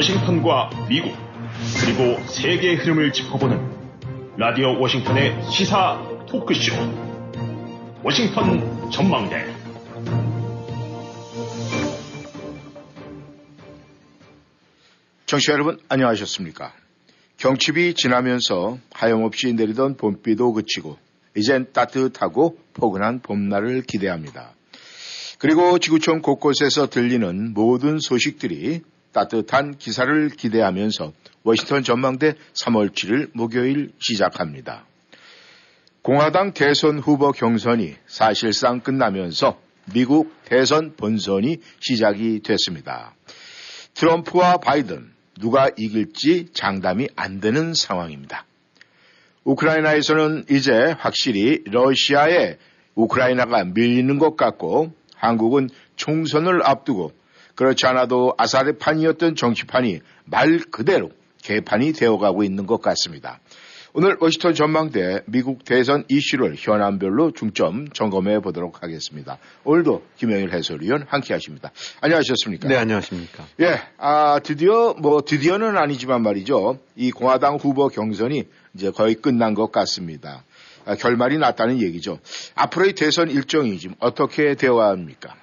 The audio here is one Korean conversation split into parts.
워싱턴과 미국 그리고 세계의 흐름을 짚어보는 라디오 워싱턴의 시사 토크쇼 워싱턴 전망대 청취자 여러분 안녕하셨습니까? 경칩이 지나면서 하염없이 내리던 봄비도 그치고 이젠 따뜻하고 포근한 봄날을 기대합니다. 그리고 지구촌 곳곳에서 들리는 모든 소식들이 따뜻한 기사를 기대하면서 워싱턴 전망대 3월 7일 목요일 시작합니다. 공화당 대선 후보 경선이 사실상 끝나면서 미국 대선 본선이 시작이 됐습니다. 트럼프와 바이든 누가 이길지 장담이 안 되는 상황입니다. 우크라이나에서는 이제 확실히 러시아에 우크라이나가 밀리는 것 같고 한국은 총선을 앞두고 그렇지 않아도 아사르판이었던 정치판이 말 그대로 개판이 되어가고 있는 것 같습니다. 오늘 워싱턴 전망대 미국 대선 이슈를 현안별로 중점 점검해 보도록 하겠습니다. 오늘도 김영일 해설위원 함께 하십니다. 안녕하셨습니까? 네, 안녕하십니까? 예, 아, 드디어, 뭐, 드디어는 아니지만 말이죠. 이 공화당 후보 경선이 이제 거의 끝난 것 같습니다. 아, 결말이 났다는 얘기죠. 앞으로의 대선 일정이 지금 어떻게 되어야 합니까?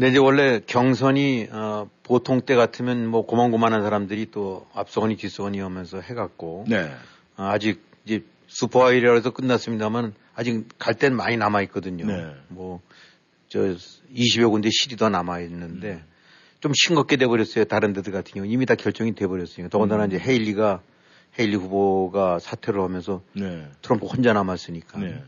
네, 이제 원래 경선이 어, 보통 때 같으면 뭐 고만고만한 사람들이 또 앞서거니 뒤서거니 하면서 해갖고 네. 어, 아직 이제 슈퍼화요일이라고 해서 끝났습니다만 아직 갈 덴 많이 남아 있거든요. 네. 뭐저 20여 군데 시리 더 남아 있는데 음. 좀 싱겁게 돼 버렸어요. 다른 데들 같은 경우 이미 다 결정이 돼 버렸으니까 더군다나 음. 이제 헤일리가 헤일리 후보가 사퇴를 하면서 네. 트럼프 혼자 남았으니까. 네.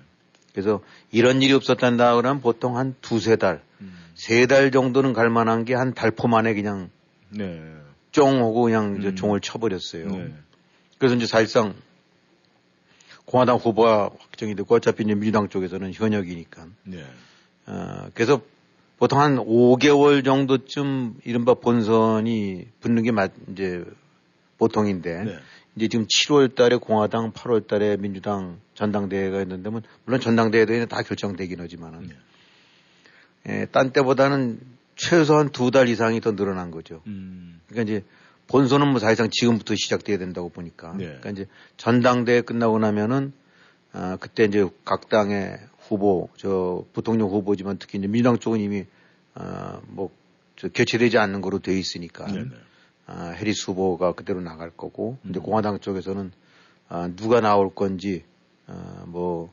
그래서 이런 일이 없었단다 그러면 보통 한 두세 달, 음. 세달 정도는 갈 만한 게 한 달 포 만에 그냥 네. 쫑 하고 그냥 이제 음. 종을 쳐버렸어요. 네. 그래서 이제 사실상 공화당 후보가 확정이 됐고 어차피 이제 민주당 쪽에서는 현역이니까. 네. 어, 그래서 보통 한 5개월 정도쯤 이른바 본선이 붙는 게 맞, 이제 보통인데 네. 이제 지금 7월 달에 공화당, 8월 달에 민주당 전당대회가 있는데 뭐 물론 전당대회도 다 결정되긴 하지만은 네. 예, 딴 때보다는 최소한 두 달 이상이 더 늘어난 거죠. 음. 그러니까 이제 본선은 뭐 사실상 지금부터 시작돼야 된다고 보니까. 네. 그러니까 이제 전당대회 끝나고 나면은 아 그때 이제 각 당의 후보, 저 부통령 후보지만 특히 이제 민주당 쪽은 이미 아뭐저 교체되지 않는 거로 돼 있으니까 네. 네. 아, 해리스 후보가 그대로 나갈 거고 이제 음. 공화당 쪽에서는 아, 누가 나올 건지 아, 뭐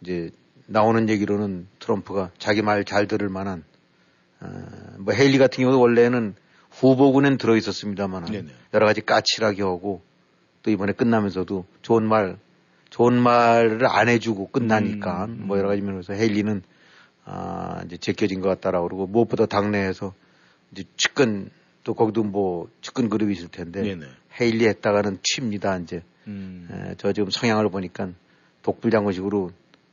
이제 나오는 얘기로는 트럼프가 자기 말 잘 들을 만한 아, 뭐 헤일리 같은 경우도 원래는 후보군엔 들어 있었습니다만 네네. 여러 가지 까칠하게 하고 또 이번에 끝나면서도 좋은 말 좋은 말을 안 해주고 끝나니까 음, 음. 뭐 여러 가지 면에서 헤일리는 아 이제 제껴진 것 같다라고 그러고 무엇보다 당내에서 이제 측근 또 거기도 뭐 측근 그룹이 있을 텐데 네네. 헤일리 했다가는 취입니다 이제 음. 에, 저 지금 성향을 보니까 독불장군식으로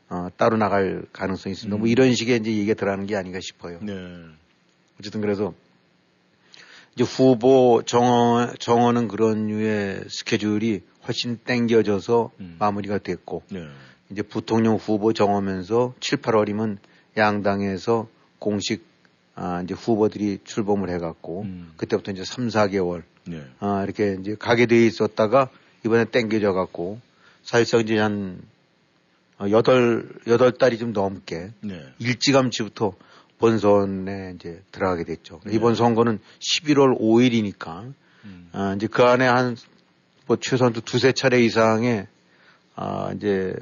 어, 따로 나갈 가능성이 있습니다. 뭐 음. 이런 식의 이제 얘기가 들어가는 게 아닌가 싶어요. 네. 어쨌든 그래서 이제 후보 정원, 정원은 그런 류의 스케줄이 훨씬 땡겨져서 음. 마무리가 됐고 네. 이제 부통령 후보 정하면서 7, 8월이면 양당에서 공식 아, 이제 후보들이 출범을 해갖고 음. 그때부터 이제 3, 4개월 네. 아, 이렇게 이제 가게 돼 있었다가 이번에 땡겨져 갖고 사실상 이제 한 어, 여덟, 여덟 달이 좀 넘게 네. 일찌감치부터 본선에 이제 들어가게 됐죠. 네. 이번 선거는 11월 5일이니까 음. 아, 이제 그 안에 한 뭐 최소한 또 두세 차례 이상의 아, 이제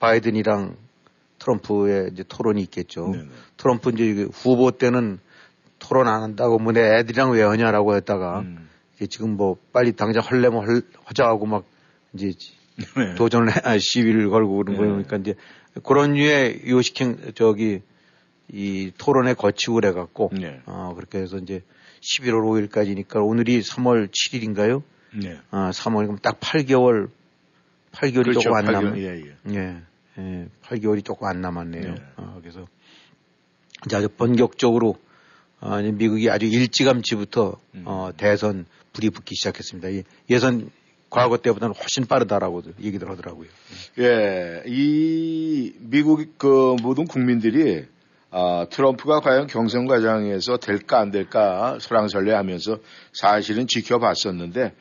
바이든이랑 트럼프의 이제 토론이 있겠죠. 네네. 트럼프 이제 후보 때는 토론 안 한다고 뭐 내 애들이랑 왜 하냐라고 했다가 음. 이게 지금 뭐 빨리 당장 헐래면 헐, 하자고 막 이제 네. 도전을 해, 아, 시위를 걸고 그런 네. 거니까 이제 그런 류의 요식행 저기 이 토론에 거치고 그래 갖고 네. 어 그렇게 해서 이제 11월 5일까지니까 오늘이 3월 7일인가요? 네. 아 3월이면 딱 8개월 8개월이 그렇죠. 조금 안팔 남았 개월, 예, 예. 예, 예, 8개월이 조금 안 남았네요. 네. 어, 그래서 이제 아주 본격적으로 어, 이제 미국이 아주 일찌감치부터 음. 어, 대선 불이 붙기 시작했습니다. 이 예선 과거 때보다는 훨씬 빠르다라고 얘기들 하더라고요. 예, 이 미국 그 모든 국민들이 어, 트럼프가 과연 경선 과정에서 될까 안 될까 설랑설레하면서 사실은 지켜봤었는데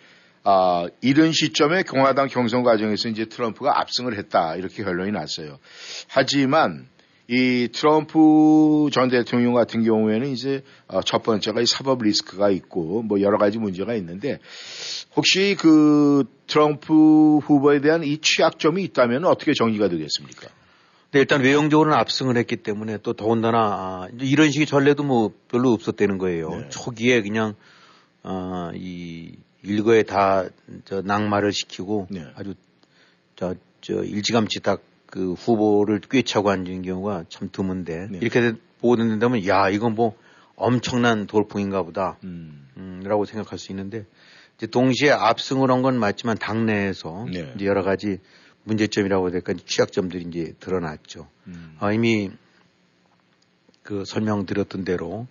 아, 이런 시점에 공화당 경선 과정에서 이제 트럼프가 압승을 했다 이렇게 결론이 났어요. 하지만 이 트럼프 전 대통령 같은 경우에는 이제 어, 첫 번째가 이 사법 리스크가 있고 뭐 여러 가지 문제가 있는데 혹시 그 트럼프 후보에 대한 이 취약점이 있다면 어떻게 정리가 되겠습니까? 네, 일단 외형적으로는 압승을 했기 때문에 또 더군다나 아, 이런 식의 전례도 뭐 별로 없었다는 거예요. 네. 초기에 그냥 어, 이 일거에 다 저 낙마를 시키고 네. 아주 저, 저 일찌감치 딱 그 후보를 꿰차고 앉은 경우가 참 드문데 네. 이렇게 보고 듣는다면 야 이건 뭐 엄청난 돌풍인가 보다 음. 음, 라고 생각할 수 있는데 이제 동시에 압승을 한 건 맞지만 당내에서 네. 이제 여러 가지 문제점이라고 해야 될까 취약점들이 이제 드러났죠. 음. 아, 이미 그 설명드렸던 대로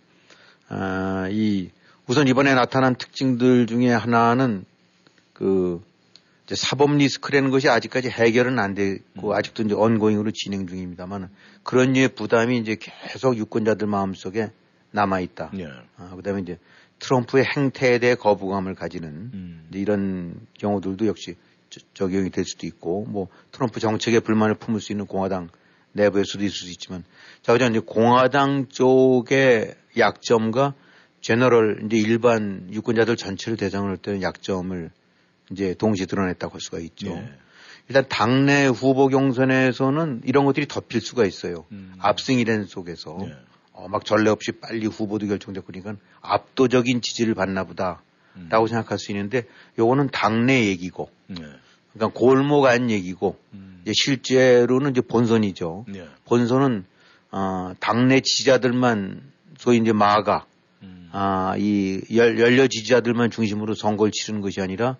아, 이 우선 이번에 나타난 특징들 중에 하나는 그 이제 사법 리스크라는 것이 아직까지 해결은 안 되고 음. 아직도 이제 언고잉으로 진행 중입니다만 그런 류의 부담이 이제 계속 유권자들 마음속에 남아 있다. 예. 아, 그다음에 이제 트럼프의 행태에 대해 거부감을 가지는 음. 이런 경우들도 역시 적용이 될 수도 있고 뭐 트럼프 정책에 불만을 품을 수 있는 공화당 내부에서도 있을 수 있지만 자 그냥 이제 공화당 쪽의 약점과 제너럴 이제 일반 유권자들 전체를 대상으로 할 때는 약점을 이제 동시에 드러냈다고 할 수가 있죠. 네. 일단 당내 후보 경선에서는 이런 것들이 덮일 수가 있어요. 음. 압승이라는 속에서 네. 어, 막 전례 없이 빨리 후보도 결정되고 그러니까 압도적인 지지를 받나 보다. 음. 라고 생각할 수 있는데 요거는 당내 얘기고 네. 그러니까 골목 안 얘기고 음. 이제 실제로는 이제 본선이죠. 네. 본선은 어, 당내 지지자들만 소위 이제 마가 음. 아, 이 열, 열려 지지자들만 중심으로 선거를 치르는 것이 아니라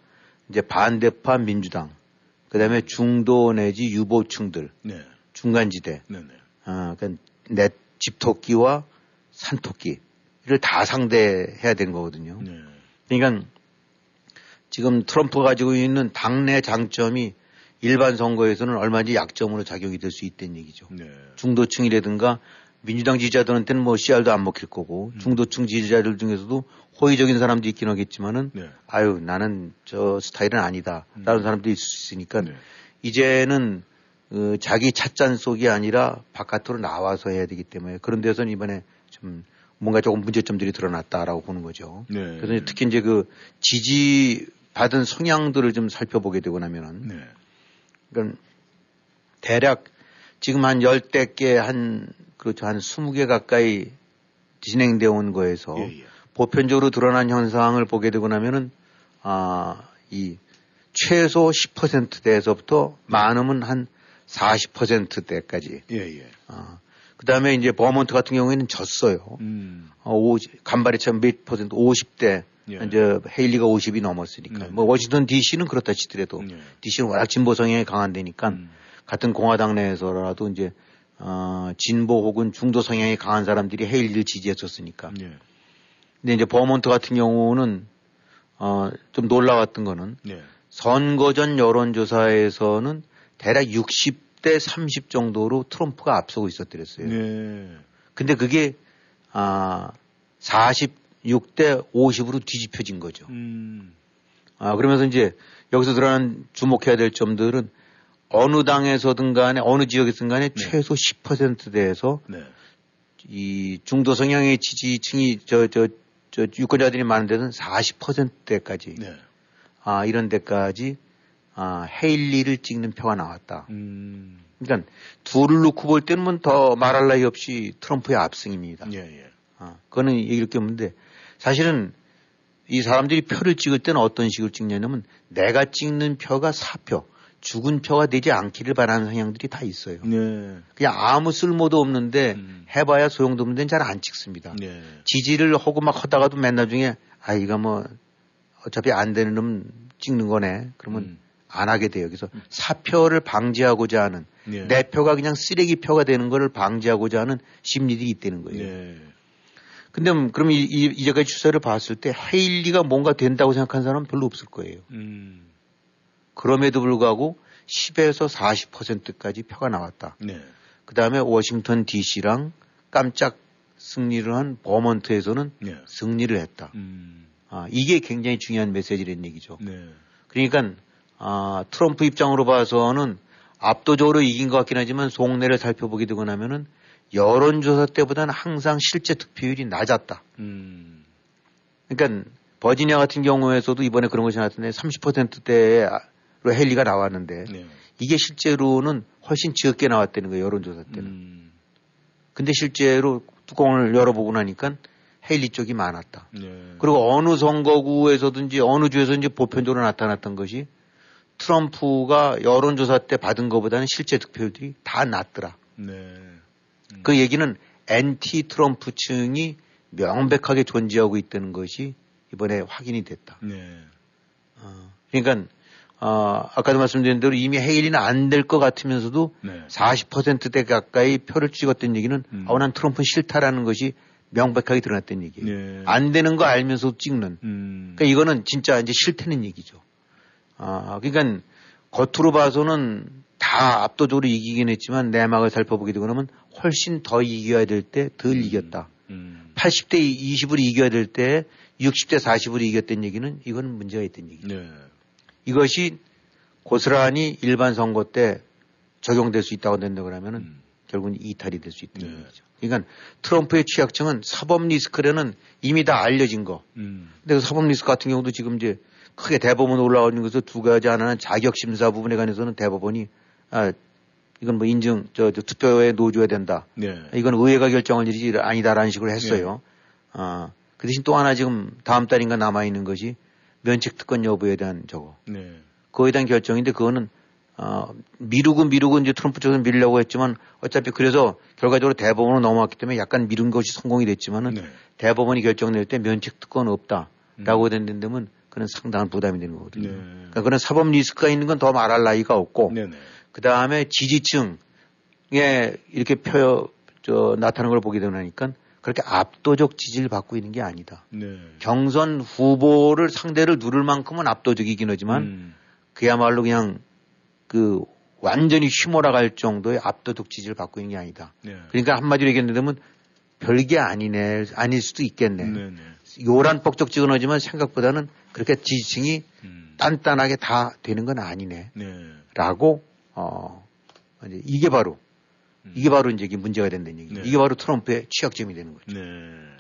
이제 반대파 민주당 그다음에 중도 내지 유보층들 네. 중간지대 네, 네. 아, 그러니까 내 집토끼와 산토끼를 다 상대해야 되는 거거든요. 네. 그러니까 지금 트럼프가 가지고 있는 당내 장점이 일반 선거에서는 얼마든지 약점으로 작용이 될 수 있다는 얘기죠. 네. 중도층이라든가 민주당 지지자들한테는 뭐 씨알도 안 먹힐 거고 음. 중도층 지지자들 중에서도 호의적인 사람도 있긴 하겠지만은 네. 아유 나는 저 스타일은 아니다. 음. 사람도 있을 수 있으니까 네. 이제는 어, 자기 찻잔 속이 아니라 바깥으로 나와서 해야 되기 때문에 그런 데서는 이번에 좀 뭔가 조금 문제점들이 드러났다라고 보는 거죠. 네. 그래서 특히 이제 그 지지 받은 성향들을 좀 살펴보게 되고 나면은 네. 그러니까 대략 지금 한 열대 개 한 그렇죠 한 스무 개 가까이 진행되어 온 거에서 예, 예. 보편적으로 드러난 현상을 보게 되고 나면은 아이 최소 10%대에서부터 많으면 한 40%대까지. 예, 예. 아, 그 다음에 이제 버몬트 같은 경우에는 졌어요. 음. 어, 50, 간발의 차몇 퍼센트, 50대. 예. 이제 헤일리가 50이 넘었으니까. 네. 뭐 워싱턴 DC는 그렇다 치더라도 예. DC는 워낙 진보 성향이 강한 데니까 음. 같은 공화당 내에서라도 이제 어, 진보 혹은 중도 성향이 강한 사람들이 헤일리를 지지했었으니까. 예. 근데 이제 버몬트 같은 경우는 어, 좀 놀라웠던 거는 예. 선거 전 여론조사에서는 대략 60 대 30 정도로 트럼프가 앞서고 있었더랬어요. 네. 근데 그게 아 46대 50으로 뒤집혀진 거죠. 음. 아 그러면서 이제 여기서 드러난 주목해야 될 점들은 어느 당에서든 간에 어느 지역에서든 간에 네. 최소 10%대에서 네. 이 중도 성향의 지지층이 저 저 저 유권자들이 많은 데는 40%대까지 네. 아 이런 데까지 아, 헤일리를 찍는 표가 나왔다. 음. 그러니까 둘을 놓고 볼 때는 더 말할 나위 없이 트럼프의 압승입니다. 예, 예. 아, 그거는 이렇게 없는데 사실은 이 사람들이 표를 찍을 때는 어떤 식으로 찍냐면 내가 찍는 표가 사표, 죽은 표가 되지 않기를 바라는 성향들이 다 있어요. 네. 그냥 아무 쓸모도 없는데 음. 해봐야 소용도 없는 데는 잘 안 찍습니다. 네. 지지를 하고 막 하다가도 맨 나중에 아 이거 뭐 어차피 안 되는 놈 찍는 거네. 그러면 음. 안 하게 돼요. 그래서 음. 사표를 방지하고자 하는 네. 내 표가 그냥 쓰레기 표가 되는 것을 방지하고자 하는 심리들이 있다는 거예요. 네. 근데 그럼 이, 이, 이제까지 추세를 봤을 때 헤일리가 뭔가 된다고 생각하는 사람은 별로 없을 거예요. 음. 그럼에도 불구하고 10에서 40%까지 표가 나왔다. 네. 그 다음에 워싱턴 DC랑 깜짝 승리를 한 버먼트에서는 네. 승리를 했다. 음. 아, 이게 굉장히 중요한 메시지라는 얘기죠. 네. 그러니까 아, 트럼프 입장으로 봐서는 압도적으로 이긴 것 같긴 하지만 속내를 살펴보게 되고 나면은 여론조사 때보다는 항상 실제 득표율이 낮았다. 음. 그러니까 버지니아 같은 경우에서도 이번에 그런 것이 나왔는데 30%대로 헬리가 나왔는데 네. 이게 실제로는 훨씬 적게 나왔다는 거예요 여론조사 때는. 음. 근데 실제로 뚜껑을 열어보고 나니까 헬리 쪽이 많았다. 네. 그리고 어느 선거구에서든지 어느 주에서든지 보편적으로 나타났던 것이 트럼프가 여론조사 때 받은 것보다는 실제 득표율이 다 낮더라. 네. 그 얘기는 엔티 트럼프 층이 명백하게 존재하고 있다는 것이 이번에 확인이 됐다. 네. 어, 그러니까 어, 아까도 말씀드린 대로 이미 헤일리는 안 될 것 같으면서도 네. 40%대 가까이 표를 찍었던 얘기는 음. 아, 난 트럼프는 싫다라는 것이 명백하게 드러났던 얘기예요. 네. 안 되는 거 알면서도 찍는. 음. 그러니까 이거는 진짜 이제 싫다는 얘기죠. 아, 그러니까 겉으로 봐서는 다 압도적으로 이기긴 했지만 내막을 살펴보게 되고 나면 훨씬 더 이겨야 될 때 덜 이겼다. 음. 80대 20으로 이겨야 될 때 60대 40으로 이겼던 얘기는 이건 문제가 있던 얘기죠. 네. 이것이 고스란히 일반 선거 때 적용될 수 있다고 된다 그러면은 음. 결국은 이탈이 될 수 있다는 네. 얘기죠. 그러니까 트럼프의 취약증은 사법 리스크라는 이미 다 알려진 거. 음. 근데 그 사법 리스크 같은 경우도 지금 이제 크게 대법원 올라오는 것에서 두 가지 하나는 자격 심사 부분에 관해서는 대법원이 아 이건 뭐 인증 저, 저 투표에 놓아줘야 된다. 네. 이건 의회가 결정할 일이 아니다라는 식으로 했어요. 아, 그 대신 또 하나 지금 다음 달인가 남아 있는 것이 면책 특권 여부에 대한 저거. 네. 그거에 대한 결정인데 그거는 어, 미루고 미루고 이제 트럼프 쪽에서 미루려고 했지만 어차피 그래서 결과적으로 대법원으로 넘어왔기 때문에 약간 미룬 것이 성공이 됐지만은 네. 대법원이 결정 낼 때 면책 특권 없다라고 음. 된다면 그는 상당한 부담이 되는 거거든요. 네. 그러니까 그런 사법 리스크가 있는 건 더 말할 나위가 없고 네네. 그 다음에 지지층에 이렇게 표, 저, 나타나는 걸 보게 되니까 그렇게 압도적 지지를 받고 있는 게 아니다. 네. 경선 후보를 상대를 누를 만큼은 압도적이긴 하지만 음. 그야말로 그냥 그 완전히 휘몰아갈 정도의 압도적 지지를 받고 있는 게 아니다. 네. 그러니까 한마디로 얘기한다면 별게 아니네, 아닐 수도 있겠네. 네 네. 요란 뻑적지근하지만 생각보다는 그렇게 지지층이 음. 단단하게 다 되는 건 아니네. 네. 라고, 어, 이게 바로, 음. 이게 바로 이제 문제가 된다는 얘기죠. 네. 이게 바로 트럼프의 취약점이 되는 거죠. 네.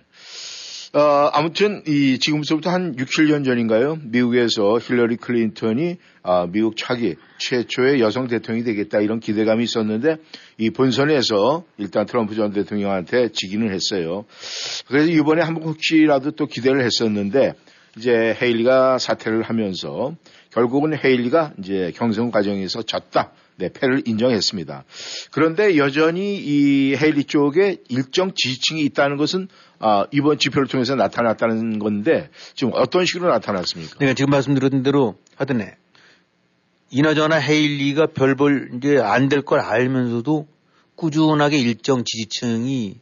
어, 아무튼 이 지금부터 한 6, 7년 전인가요? 미국에서 힐러리 클린턴이 아, 미국 차기 최초의 여성 대통령이 되겠다 이런 기대감이 있었는데 이 본선에서 일단 트럼프 전 대통령한테 지기는 했어요. 그래서 이번에 한번 혹시라도 또 기대를 했었는데 이제 헤일리가 사퇴를 하면서 결국은 헤일리가 이제 경선 과정에서 졌다. 네, 패를 인정했습니다. 그런데 여전히 이 헤일리 쪽에 일정 지지층이 있다는 것은 아, 이번 지표를 통해서 나타났다는 건데 지금 어떤 식으로 나타났습니까? 그러니까 지금 말씀드린 대로 하더네. 이나저나 헤일리가 별볼 이제 안 될 걸 알면서도 꾸준하게 일정 지지층이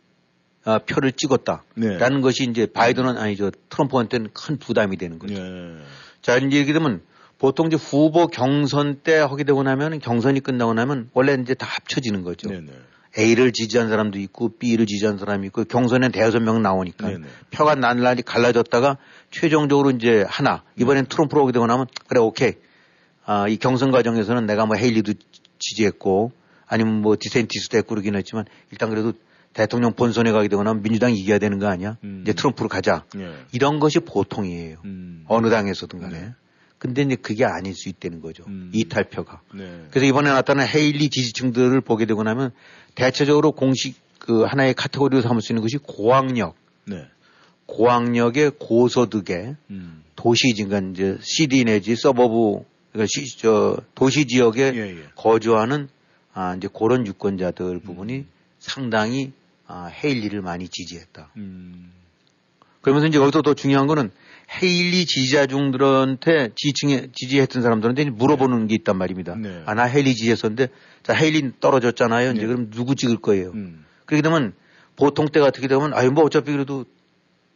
아, 표를 찍었다라는 네. 것이 이제 바이든은 아니죠 트럼프한테는 큰 부담이 되는 거죠. 네. 자 이제 이렇게 되면 보통 이제 후보 경선 때 하게 되고 나면 경선이 끝나고 나면 원래 이제 다 합쳐지는 거죠. 네네. A를 지지한 사람도 있고 B를 지지한 사람이 있고 경선에 대여섯 명 나오니까 네네. 표가 날라리 갈라졌다가 최종적으로 이제 하나 이번엔 트럼프로 오게 되고 나면 그래 오케이 아, 이 경선 과정에서는 내가 뭐 헤일리도 지지했고 아니면 뭐 디센티스도 했고 그러긴 했지만 일단 그래도 대통령 본선에 가게 되고 나면 민주당이 이겨야 되는 거 아니야? 음. 이제 트럼프로 가자. 네. 이런 것이 보통이에요. 음. 어느 당에서든 간에. 네. 근데 이제 그게 아닐 수 있다는 거죠. 음. 이탈표가. 네. 그래서 이번에 나타난 헤일리 지지층들을 보게 되고 나면 대체적으로 공식 그 하나의 카테고리로 삼을 수 있는 것이 고학력, 네. 고학력의 고소득의 음. 도시 그러니까 이제 CD 내지 서버부 그러니까 시, 저 도시 지역에 예, 예. 거주하는 아 이제 그런 유권자들 부분이 음. 상당히 아 헤일리를 많이 지지했다. 음. 그러면서 이제 여기서 더 중요한 거는 헤일리 지지자중들한테 지지층에 지지했던 사람들한테 물어보는 게 있단 말입니다. 네. 아, 나 헤일리 지지했었는데, 자, 헤일리 떨어졌잖아요. 이제 네. 그럼 누구 찍을 거예요? 음. 그렇게 되면 보통 때 같게 되면, 아유, 뭐 어차피 그래도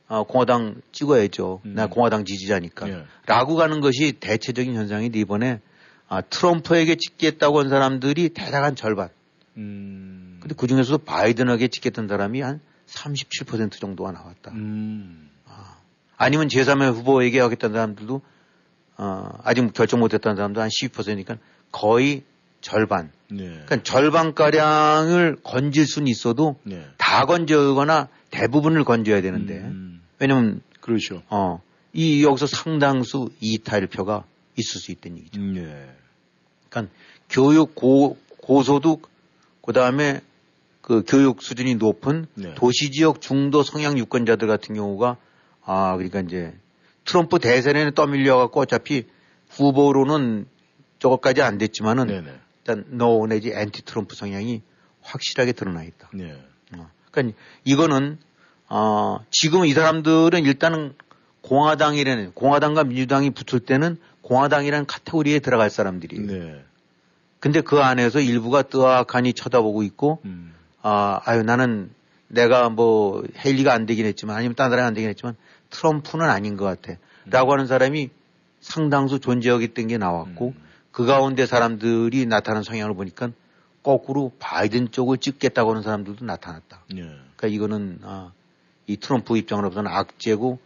아, 공화당 찍어야죠. 음. 나 공화당 지지자니까. 예. 라고 가는 것이 대체적인 현상인데, 이번에 아, 트럼프에게 찍겠다고 한 사람들이 대략 한 절반. 음. 근데 그 중에서도 바이든에게 찍혔던 사람이 한 37% 정도가 나왔다. 음. 아. 아니면 제3의 후보에게 하겠다는 사람들도 어, 아직 결정 못했다는 사람도 한 12%니까 거의 절반. 네. 그러니까 절반가량을 건질 수는 있어도 네. 다 건져거나 대부분을 건져야 되는데 음. 왜냐면 그렇죠. 어, 이 여기서 상당수 이탈표가 있을 수 있다는 얘기죠. 음, 예. 그러니까 교육 고, 고소득 그다음에 그 교육 수준이 높은 네. 도시 지역 중도 성향 유권자들 같은 경우가 아 그러니까 이제 트럼프 대선에는 떠밀려 갖고 어차피 후보로는 저것까지 안 됐지만은 네네. 일단 no 내지 엔티 트럼프 성향이 확실하게 드러나 있다. 네. 어. 그러니까 이거는 어 지금 이 사람들은 일단은 공화당이라는 공화당과 민주당이 붙을 때는 공화당이라는 카테고리에 들어갈 사람들이에요. 네. 근데 그 안에서 일부가 뜨악하니 쳐다보고 있고 음. 아 아유 나는 내가 뭐 헤일리가 안 되긴 했지만 아니면 딴 사람이 안 되긴 했지만 트럼프는 아닌 것 같아. 라고 하는 사람이 상당수 존재하기 때문에 나왔고 음. 그 가운데 사람들이 나타난 성향을 보니까 거꾸로 바이든 쪽을 찍겠다고 하는 사람들도 나타났다. 네. 그러니까 이거는 아, 이 트럼프 입장으로서는 악재고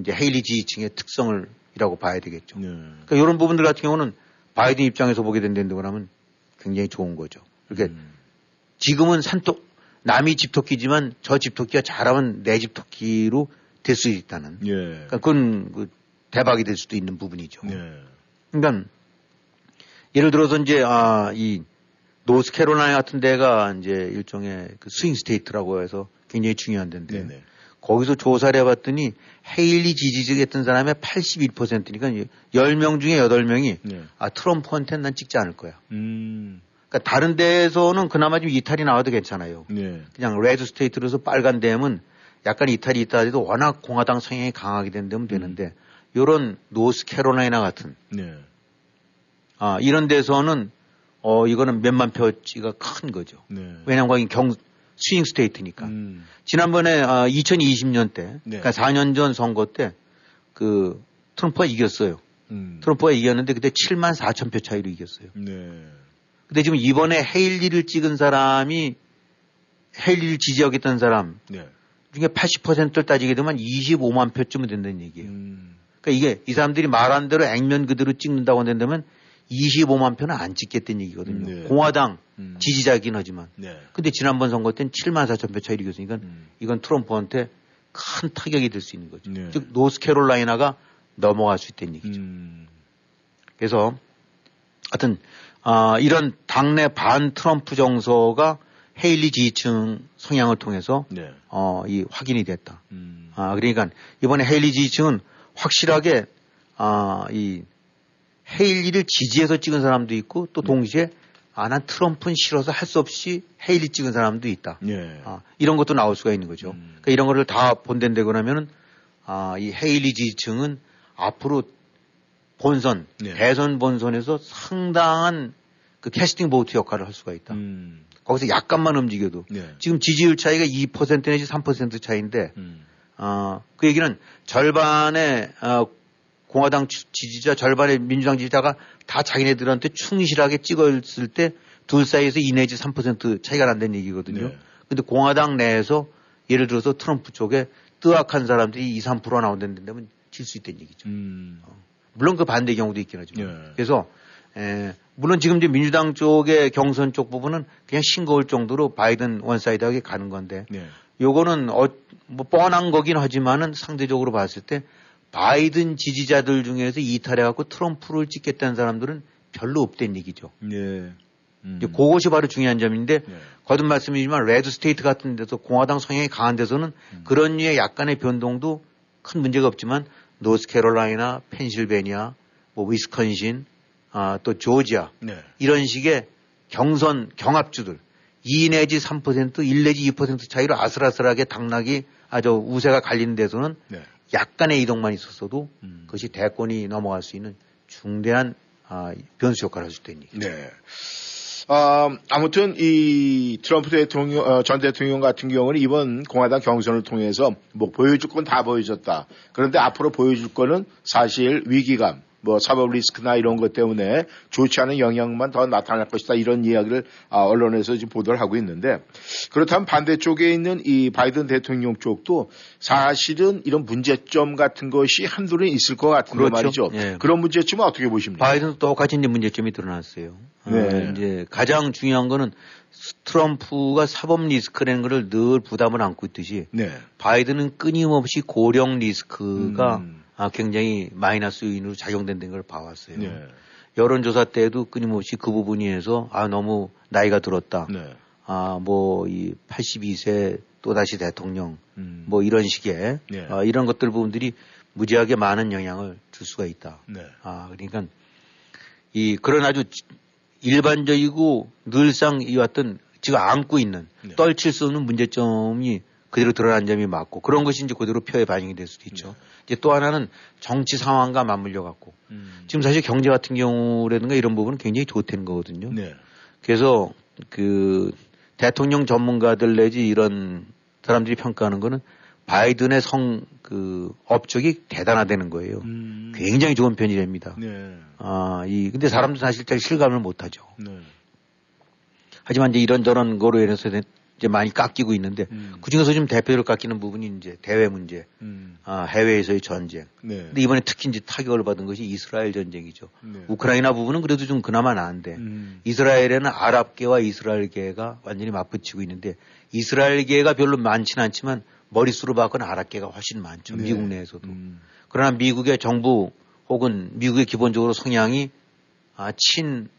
이제 헤일리 지지층의 특성을 이라고 봐야 되겠죠. 네. 그러니까 이런 부분들 같은 경우는 바이든 입장에서 보게 된다고 하면 굉장히 좋은 거죠. 그러니까 음. 지금은 산토 남이 집토끼지만 저 집토끼가 잘하면 내 집토끼로 될 수 있다는. 예. 그러니까 그건 그 대박이 될 수도 있는 부분이죠. 네. 그러니까 예를 들어서 이제 아 이 노스캐롤라이나 같은 데가 이제 일종의 그 swing state라고 해서 굉장히 중요한 데인데 네네. 거기서 조사를 해봤더니 헤일리 지지 했던 사람의 81%니까 10명 중에 8명이 네. 아 트럼프한테는 난 찍지 않을 거야. 음. 그러니까 다른 데에서는 그나마 좀 이탈이 나와도 괜찮아요. 네. 그냥 red state로서 빨간 데면 약간 이탈이 있다 해도 워낙 공화당 성향이 강하게 된 데면 되는데 요런 노스캐롤라이나 같은 네. 아 이런 데서는 어 이거는 몇만 표치가 큰 거죠. 네. 왜냐면 거기 경 스윙 스테이트니까. 음. 지난번에 아, 2020년 때, 네. 그러니까 4년 전 선거 때 그 트럼프가 이겼어요. 음. 트럼프가 이겼는데 그때 7만 4천 표 차이로 이겼어요. 네. 근데 지금 이번에 헤일리를 찍은 사람이 헤일리를 지지하겠다는 사람 네. 중에 80%를 따지게 되면 25만 표쯤은 된다는 얘기예요. 음. 그러니까 이게 이 사람들이 말한 대로 액면 그대로 찍는다고 한다면 25만 표는 안 찍겠다는 얘기거든요. 네. 공화당 음. 지지자이긴 하지만. 네. 근데 지난번 선거 때는 7만 4천 표 차이로 이겼으니까 음. 이건 트럼프한테 큰 타격이 될 수 있는 거죠. 네. 즉 노스캐롤라이나가 넘어갈 수 있다는 얘기죠. 음. 그래서 하여튼 아, 이런 당내 반 트럼프 정서가 헤일리 지지층 성향을 통해서 네. 어, 이 확인이 됐다. 음. 아, 그러니까 이번에 헤일리 지지층은 확실하게 아, 이 헤일리를 지지해서 찍은 사람도 있고 또 동시에 아, 난 트럼프는 싫어서 할 수 없이 헤일리 찍은 사람도 있다. 예. 아, 이런 것도 나올 수가 있는 거죠. 음. 그러니까 이런 거를 다 본댄다고 하면은 아, 이 헤일리 지지층은 앞으로 본선, 네. 대선 본선에서 상당한 그 캐스팅 보트 역할을 할 수가 있다. 음. 거기서 약간만 움직여도 네. 지금 지지율 차이가 2% 내지 3% 차이인데 음. 어, 그 얘기는 절반의 어, 공화당 지- 지지자, 절반의 민주당 지지자가 다 자기네들한테 충실하게 찍었을 때 둘 사이에서 2 내지 3% 차이가 난다는 얘기거든요. 네. 근데 공화당 내에서 예를 들어서 트럼프 쪽에 뜨악한 사람들이 2, 3% 나온다면 질 수 있다는 얘기죠. 음. 물론 그 반대 경우도 있긴 하지만. 예. 그래서 에, 물론 지금 이제 민주당 쪽의 경선 쪽 부분은 그냥 싱거울 정도로 바이든 one side하게 가는 건데 네. 요거는 어, 뭐 뻔한 거긴 하지만은 상대적으로 봤을 때 바이든 지지자들 중에서 이탈해갖고 트럼프를 찍겠다는 사람들은 별로 없다는 얘기죠. 네. 음. 이제 그것이 바로 중요한 점인데 네. 거듭 말씀이지만 red state 같은 데서 공화당 성향이 강한 데서는 음. 그런 류의 약간의 변동도 큰 문제가 없지만 노스캐롤라이나, 펜실베니아, 뭐 위스컨신, 아, 또 조지아 네. 이런 식의 경선 경합주들 2 내지 3%, 1 내지 2% 차이로 아슬아슬하게 당락이 아주 우세가 갈리는 데서는 네. 약간의 이동만 있었어도 음. 그것이 대권이 넘어갈 수 있는 중대한 아, 변수 역할을 할수 있다는 얘기. 네. 아, 아무튼 이 트럼프 대통령 어, 전 대통령 같은 경우는 이번 공화당 경선을 통해서 뭐 보여줄 건 다 보여줬다. 그런데 앞으로 보여줄 거는 사실 위기감 뭐 사법 리스크나 이런 것 때문에 좋지 않은 영향만 더 나타날 것이다 이런 이야기를 아, 언론에서 지금 보도를 하고 있는데 그렇다면 반대쪽에 있는 이 바이든 대통령 쪽도 사실은 이런 문제점 같은 것이 한둘은 있을 것 같은데 그렇죠. 말이죠. 예. 그런 문제점은 어떻게 보십니까? 바이든도 똑같이 이제 문제점이 드러났어요. 네. 어, 이제 가장 중요한 거는 트럼프가 사법 리스크라는 것을 늘 부담을 안고 있듯이 네. 바이든은 끊임없이 고령 리스크가 음. 아, 굉장히 마이너스 요인으로 작용된다는 걸 봐왔어요. 네. 여론조사 때도 끊임없이 그 부분에서 아 너무 나이가 들었다. 네. 아뭐 이 82세 또 다시 대통령 음. 뭐 이런 식의 네. 아, 이런 것들 부분들이 무지하게 많은 영향을 줄 수가 있다. 네. 아 그러니까 이 그런 아주 일반적이고 늘상 이왔던 지금 안고 있는 네. 떨칠 수 없는 문제점이 그대로 드러난 점이 맞고 그런 것이 이제 그대로 표에 반영이 될 수도 있죠. 네. 이제 또 하나는 정치 상황과 맞물려 갖고 음. 지금 사실 경제 같은 경우라든가 이런 부분은 굉장히 좋다는 거거든요. 네. 그래서 그 대통령 전문가들 내지 이런 사람들이 평가하는 거는 바이든의 성 그 업적이 대단하다는 거예요. 음. 굉장히 좋은 편이랍니다. 네. 아, 이 근데 사람들 사실 잘 실감을 못 하죠. 네. 하지만 이제 이런저런 거로 인해서 이제 많이 깎이고 있는데 음. 그 중에서 좀 대표로 깎이는 부분이 이제 대외 문제, 음. 아, 해외에서의 전쟁. 네. 근데 이번에 특히 이제 타격을 받은 것이 이스라엘 전쟁이죠. 네. 우크라이나 부분은 그래도 좀 그나마 나은데 음. 이스라엘에는 아랍계와 이스라엘계가 완전히 맞붙이고 있는데 이스라엘계가 별로 많지는 않지만 머릿수로 봐서는 아랍계가 훨씬 많죠. 네. 미국 내에서도. 음. 그러나 미국의 정부 혹은 미국의 기본적으로 성향이 아, 친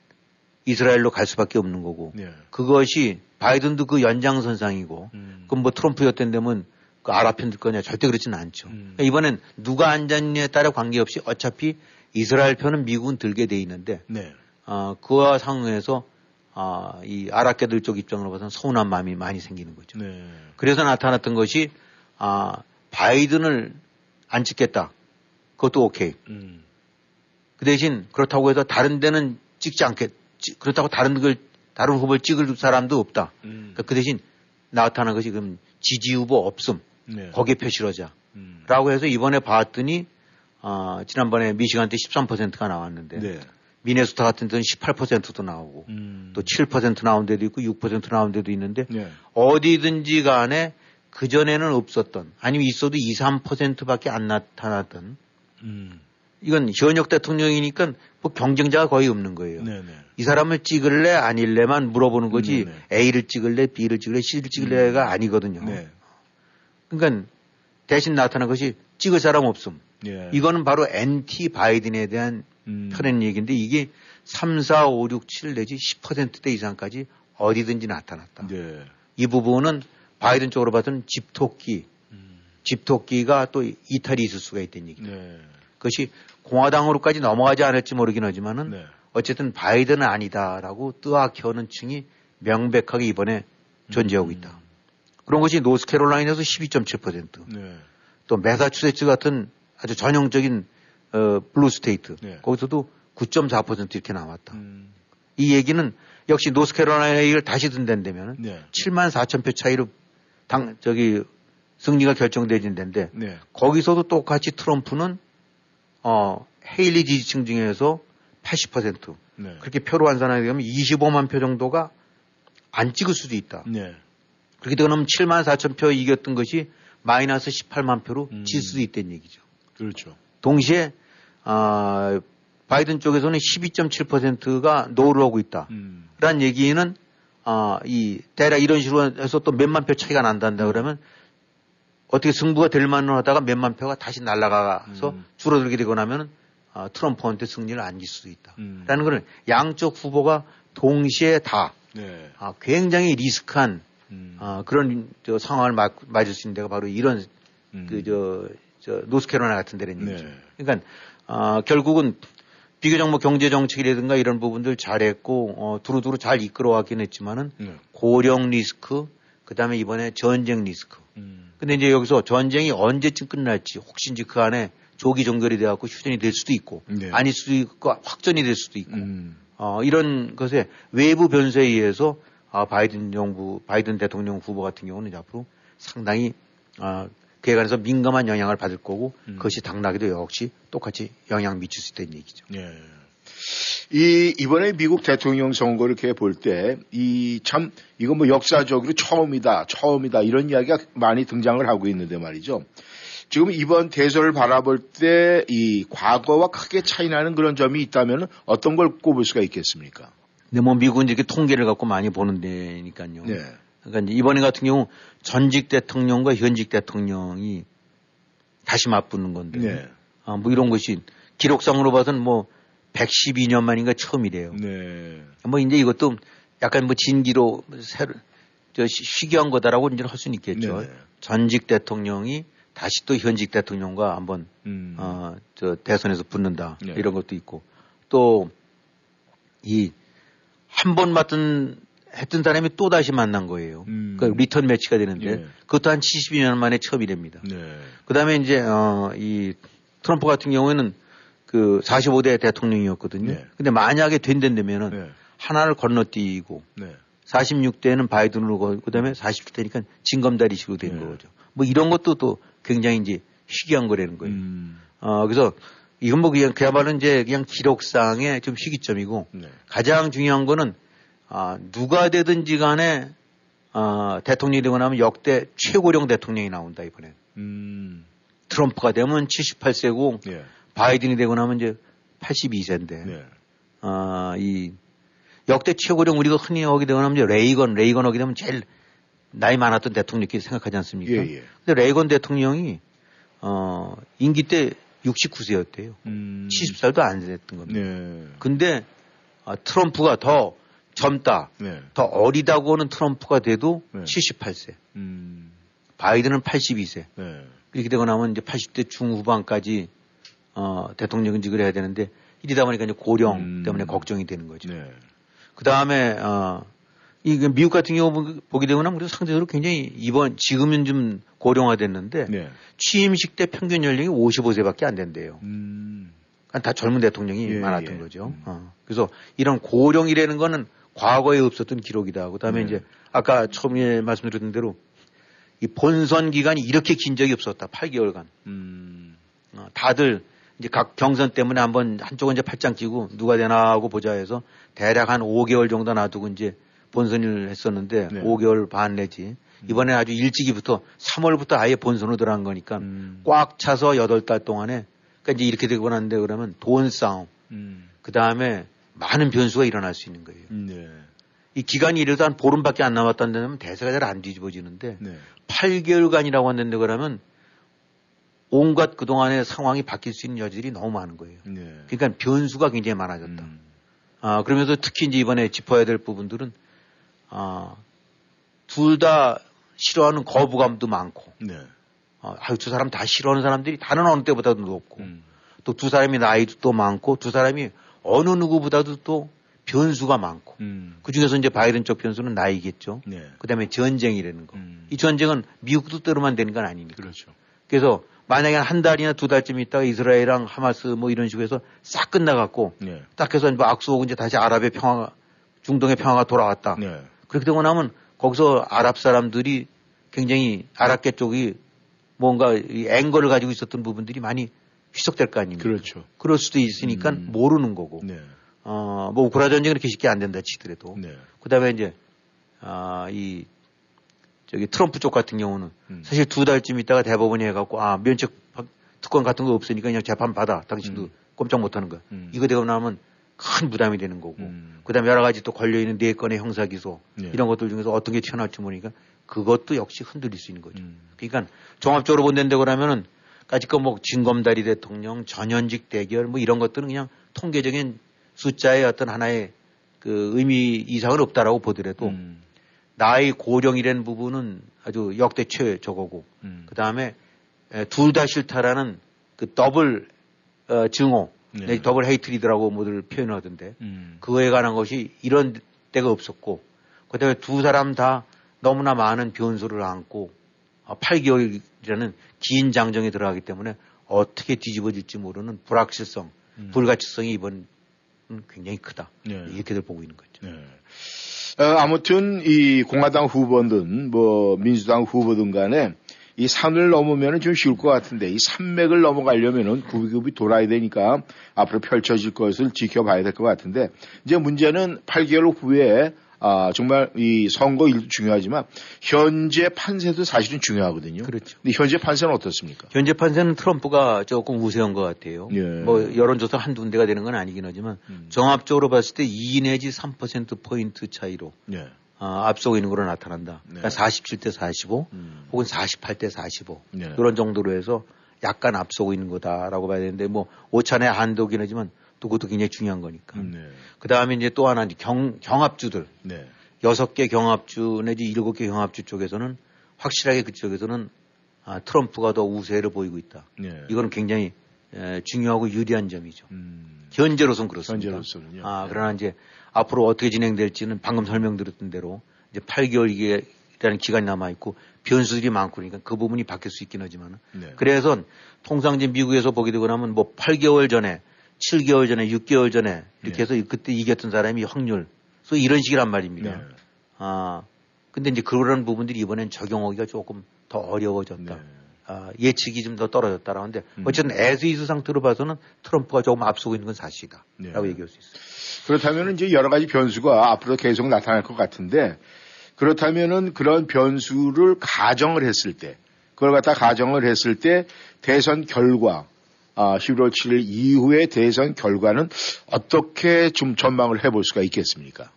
이스라엘로 갈 수밖에 없는 거고 네. 그것이 바이든도 그 연장선상이고 음. 그럼 뭐 트럼프였던 데면 그 아랍 편들 거냐 절대 그렇지는 않죠. 음. 그러니까 이번엔 누가 앉았냐에 따라 관계없이 어차피 이스라엘 편은 미국은 들게 돼 있는데 네. 어, 그와 상응해서 어, 이 아랍계들 쪽 입장으로 봐서는 서운한 마음이 많이 생기는 거죠. 네. 그래서 나타났던 것이 아, 바이든을 안 찍겠다. 그것도 오케이. 음. 그 대신 그렇다고 해서 다른 데는 찍지 않겠, 그렇다고 다른 걸, 다른 후보를 찍을 사람도 없다. 음. 그러니까 그 대신 나타난 것이 그럼 지지 후보 없음. 네. 거기에 표시하자. 음. 라고 해서 이번에 봤더니, 아, 지난번에 미시간 때 13%가 나왔는데, 네. 미네소타 같은 데는 18%도 나오고, 음. 또7% 나온 데도 있고, 6% 나온 데도 있는데, 네. 어디든지 간에 그전에는 없었던, 아니면 있어도 2, 3%밖에 안 나타났던, 음. 이건 현역 대통령이니까 뭐 경쟁자가 거의 없는 거예요. 네네. 이 사람을 찍을래 아닐래만 물어보는 거지 네네. A를 찍을래 B를 찍을래 C를 찍을래가 음. 아니거든요. 네. 그러니까 대신 나타난 것이 찍을 사람 없음. 예. 이거는 바로 NT 바이든에 대한 음. 편한 얘기인데 이게 3, 4, 5, 6, 7 내지 10%대 이상까지 어디든지 나타났다. 네. 이 부분은 바이든 쪽으로 봤던 집토끼, 음. 집토끼가 또 이탈이 있을 수가 있다는 얘기죠. 네. 그것이 공화당으로까지 넘어가지 않을지 모르긴 하지만은 네. 어쨌든 바이든은 아니다라고 뜨악하는 층이 명백하게 이번에 존재하고 음. 있다. 그런 것이 노스캐롤라이나에서 12.7%, 네. 또 매사추세츠 같은 아주 전형적인 어, blue state 네. 거기서도 9.4% 이렇게 나왔다. 음. 이 얘기는 역시 노스캐롤라이나를 다시 든다면 네. 7만 4천 표 차이로 당 저기 승리가 결정되진 데인데 네. 거기서도 똑같이 트럼프는 어, 헤일리 지지층 중에서 80% 네. 그렇게 표로 환산하게 되면 25만 표 정도가 안 찍을 수도 있다. 네. 그렇게 되면 7만 4천 표 이겼던 것이 마이너스 18만 표로 음. 질 수도 있다는 얘기죠. 그렇죠. 동시에 아, 바이든 쪽에서는 12.7%가 no를 하고 있다. 음. 라는 얘기는 아, 이 대략 이런 식으로 해서 또 몇만 표 차이가 난단다 그러면 어떻게 승부가 될 만은 하다가 몇만 표가 다시 날아가서 음. 줄어들게 되고 나면 어, 트럼프한테 승리를 안길 수도 있다. 음. 라는 것은 양쪽 후보가 동시에 다 네. 아, 굉장히 리스크한 음. 아, 그런 저 상황을 맞, 맞을 수 있는 데가 바로 이런 음. 그저 저 노스캐로나 같은 데는 네. 얘기죠. 그러니까 아, 결국은 비교적 뭐 경제 정책이라든가 이런 부분들 잘했고 어, 두루두루 잘 이끌어왔긴 했지만은 네. 고령 리스크 그다음에 이번에 전쟁 리스크 음. 근데 이제 여기서 전쟁이 언제쯤 끝날지 혹시 이제 그 안에 조기 종결이 돼갖고 휴전이 될 수도 있고 네. 아닐 수도 있고 확전이 될 수도 있고 음. 어, 이런 것에 외부 변수에 의해서 아, 바이든 정부, 바이든 대통령 후보 같은 경우는 앞으로 상당히 아, 그에 관해서 민감한 영향을 받을 거고 음. 그것이 당나귀도 역시 똑같이 영향 미칠 수 있다는 얘기죠. 예. 이 이번에 미국 대통령 선거를 이렇게 볼 때 이 참 이건 뭐 역사적으로 처음이다, 처음이다 이런 이야기가 많이 등장을 하고 있는데 말이죠. 지금 이번 대선을 바라볼 때 이 과거와 크게 차이나는 그런 점이 있다면 어떤 걸 꼽을 수가 있겠습니까? 네, 뭐 미국은 이렇게 통계를 갖고 많이 보는 데니까요. 네. 그러니까 이번에 같은 경우 전직 대통령과 현직 대통령이 다시 맞붙는 건데, 네. 아, 뭐 이런 것이 기록상으로 봐서는 뭐 112년 만인가 처음이래요. 네. 뭐 이제 이것도 약간 뭐 진기로 새로 저 시기한 거다라고 이제 할 수는 있겠죠. 네 전직 대통령이 다시 또 현직 대통령과 한번 음. 어저 대선에서 붙는다 네. 이런 것도 있고 또 이 한 번 맡은 했던 사람이 또 다시 만난 거예요. 음. 그 리턴 매치가 되는데 네. 그것도 한 72년 만에 처음이랍니다. 네. 그다음에 이제 어이 트럼프 같은 경우에는 그 45대 대통령이었거든요. 네. 근데 만약에 된다면은 네. 하나를 건너뛰고 네. 46대는 바이든으로 가고 그다음에 47대니까 징검다리식으로 된 네. 거죠. 뭐 이런 것도 또 굉장히 이제 희귀한 거라는 거예요. 음. 어 그래서 이건 뭐 그냥 그야말로 이제 그냥 기록상의 좀 희귀점이고 네. 가장 중요한 거는 아 누가 되든지 간에 아 대통령이 되고 나면 역대 최고령 대통령이 나온다 이번에. 음. 트럼프가 되면 78세고 예. 바이든이 되고 나면 이제 82세인데, 네. 아, 이 역대 최고령 우리가 흔히 하게 되고 나면 이제 레이건, 레이건 하게 되면 제일 나이 많았던 대통령끼리 생각하지 않습니까? 예, 예. 근데 레이건 대통령이 어, 임기 때 69세였대요. 음. 70살도 안 됐던 겁니다. 네. 근데 아, 트럼프가 더 젊다, 네. 더 어리다고는 트럼프가 돼도 네. 78세. 음. 바이든은 82세. 이렇게 되고 나면 이제 80대 중후반까지 어, 대통령직을 해야 되는데 이러다 보니까 이제 고령 음. 때문에 걱정이 되는 거죠. 네. 그 다음에 어, 이 미국 같은 경우 보게 되거나 우리도 상대적으로 굉장히 이번 지금은 좀 고령화됐는데 네. 취임식 때 평균 연령이 55세밖에 안 된대요. 음. 그러니까 다 젊은 대통령이 예, 많았던 예. 거죠. 음. 어. 그래서 이런 고령이라는 거는 과거에 없었던 기록이다. 그다음에 네. 이제 아까 처음에 말씀드렸던 대로 이 본선 기간이 이렇게 긴 적이 없었다. 8개월간. 음. 어, 다들 이제 각 경선 때문에 한번 한쪽은 이제 팔짱 끼고 누가 되나 하고 보자 해서 대략 한 5개월 정도 놔두고 이제 본선을 했었는데 네. 5개월 반 내지 음. 이번에 아주 일찍이부터 3월부터 아예 본선으로 들어간 거니까 음. 꽉 차서 8달 동안에 그러니까 이제 이렇게 되고 났는데 그러면 돈 싸움 음. 그 다음에 많은 변수가 일어날 수 있는 거예요. 음, 네. 이 기간이 이래도 한 보름밖에 안 남았다는 대세가 잘 안 뒤집어지는데 네. 8개월간이라고 했는데 그러면 온갖 그동안의 상황이 바뀔 수 있는 여지들이 너무 많은 거예요. 네. 그러니까 변수가 굉장히 많아졌다. 음. 아, 그러면서 특히 이제 이번에 짚어야 될 부분들은, 아, 둘 다 싫어하는 거부감도 많고, 네. 아, 두 사람 다 싫어하는 사람들이 다른 어느 때보다도 높고, 음. 또두 사람이 나이도 또 많고, 두 사람이 어느 누구보다도 또 변수가 많고, 음. 그 중에서 이제 바이든 쪽 변수는 나이겠죠. 네. 그 다음에 전쟁이라는 거. 음. 이 전쟁은 미국 뜻대로만 되는 건 아니니까. 그렇죠. 그래서 만약에 한 달이나 두 달쯤 있다가 이스라엘이랑 하마스 뭐 이런 식으로 해서 싹 끝나갖고 네. 딱 해서 뭐 악수하고 이제 다시 아랍의 평화가 중동의 평화가 돌아왔다. 네. 그렇게 되고 나면 거기서 아랍 사람들이 굉장히 아랍계 쪽이 뭔가 이 앵거를 가지고 있었던 부분들이 많이 희석될 거 아닙니까? 그렇죠. 그럴 수도 있으니까 음. 모르는 거고. 네. 어, 뭐 우크라 전쟁은 그렇게 쉽게 안 된다 치더라도. 네. 그 다음에 이제, 아, 이 저기 트럼프 쪽 같은 경우는 음. 사실 두 달쯤 있다가 대법원이 해갖고 아 면책 특권 같은 거 없으니까 그냥 재판 받아 당신도 음. 꼼짝 못하는 거야. 음. 이거 되고 나면 큰 부담이 되는 거고 음. 그다음에 여러 가지 또 걸려 있는 네 건의 형사 기소 네. 이런 것들 중에서 어떤 게 튀어나올지 모르니까 그것도 역시 흔들릴 수 있는 거죠. 음. 그러니까 종합적으로 본다는데 그러면은 까짓거 뭐 진검다리 대통령 전현직 대결 뭐 이런 것들은 그냥 통계적인 숫자의 어떤 하나의 그 의미 이상은 없다라고 보더라도 음. 나이 고령이라는 부분은 아주 역대 최 저거고 음. 그 다음에 둘 다 싫다라는 그 더블 어, 증오, 네. double hatred라고 모두 표현하던데 음. 그거에 관한 것이 이런 때가 없었고 그다음에 두 사람 다 너무나 많은 변수를 안고 8개월이라는 어, 긴 장정에 들어가기 때문에 어떻게 뒤집어질지 모르는 불확실성, 음. 불가측성이 이번 굉장히 크다. 네. 이렇게들 보고 있는 거죠. 네. 어, 아무튼 이 공화당 후보든 뭐 민주당 후보든 간에 이 산을 넘으면 좀 쉬울 것 같은데 이 산맥을 넘어가려면은 굽이굽이 돌아야 되니까 앞으로 펼쳐질 것을 지켜봐야 될 것 같은데 이제 문제는 8개월 후에 아, 정말 이 선거 일도 중요하지만 현재 판세도 사실은 중요하거든요. 그렇죠. 근데 현재 판세는 어떻습니까? 현재 판세는 트럼프가 조금 우세한 것 같아요. 예. 뭐 여론조사 한두 군데가 되는 건 아니긴 하지만 음. 종합적으로 봤을 때 2 내지 3%포인트 차이로 예. 아, 앞서고 있는 걸로 나타난다. 네. 그러니까 47대 45 음. 혹은 48대 45 네. 이런 정도로 해서 약간 앞서고 있는 거다라고 봐야 되는데 뭐 오차내 한도긴 하지만 또 그것도 굉장히 중요한 거니까. 네. 그 다음에 이제 또 하나 경, 경합주들 네. 여섯 개 경합주 내지 일곱 개 경합주 쪽에서는 확실하게 그쪽에서는 아, 트럼프가 더 우세를 보이고 있다. 네. 이거는 굉장히 에, 중요하고 유리한 점이죠. 음. 현재로선 그렇습니다. 현재로서는요. 아, 그러나 이제 앞으로 어떻게 진행될지는 방금 설명드렸던 대로 이제 8개월이라는 기간이 남아 있고 변수들이 많고 그러니까 그 부분이 바뀔 수 있긴 하지만 네. 그래서 통상 이제 미국에서 보게 되고 나면 뭐 8개월 전에 7개월 전에 6개월 전에 이렇게 네. 해서 그때 이겼던 사람이 확률 소위 이런 식이란 말입니다. 네. 아, 근데 이제 그런 부분들이 이번엔 적용하기가 조금 더 어려워졌다. 네. 아, 예측이 좀 더 떨어졌다라는데 음. 어쨌든 애스이스 상태로 봐서는 트럼프가 조금 앞서고 있는 건 사실이다. 네. 라고 얘기할 수 있어요. 그렇다면 이제 여러 가지 변수가 앞으로 계속 나타날 것 같은데 그렇다면은 그런 변수를 가정을 했을 때 그걸 갖다 가정을 했을 때 대선 결과 아, 11월 7일 이후의 대선 결과는 어떻게 좀 전망을 해볼 수가 있겠습니까?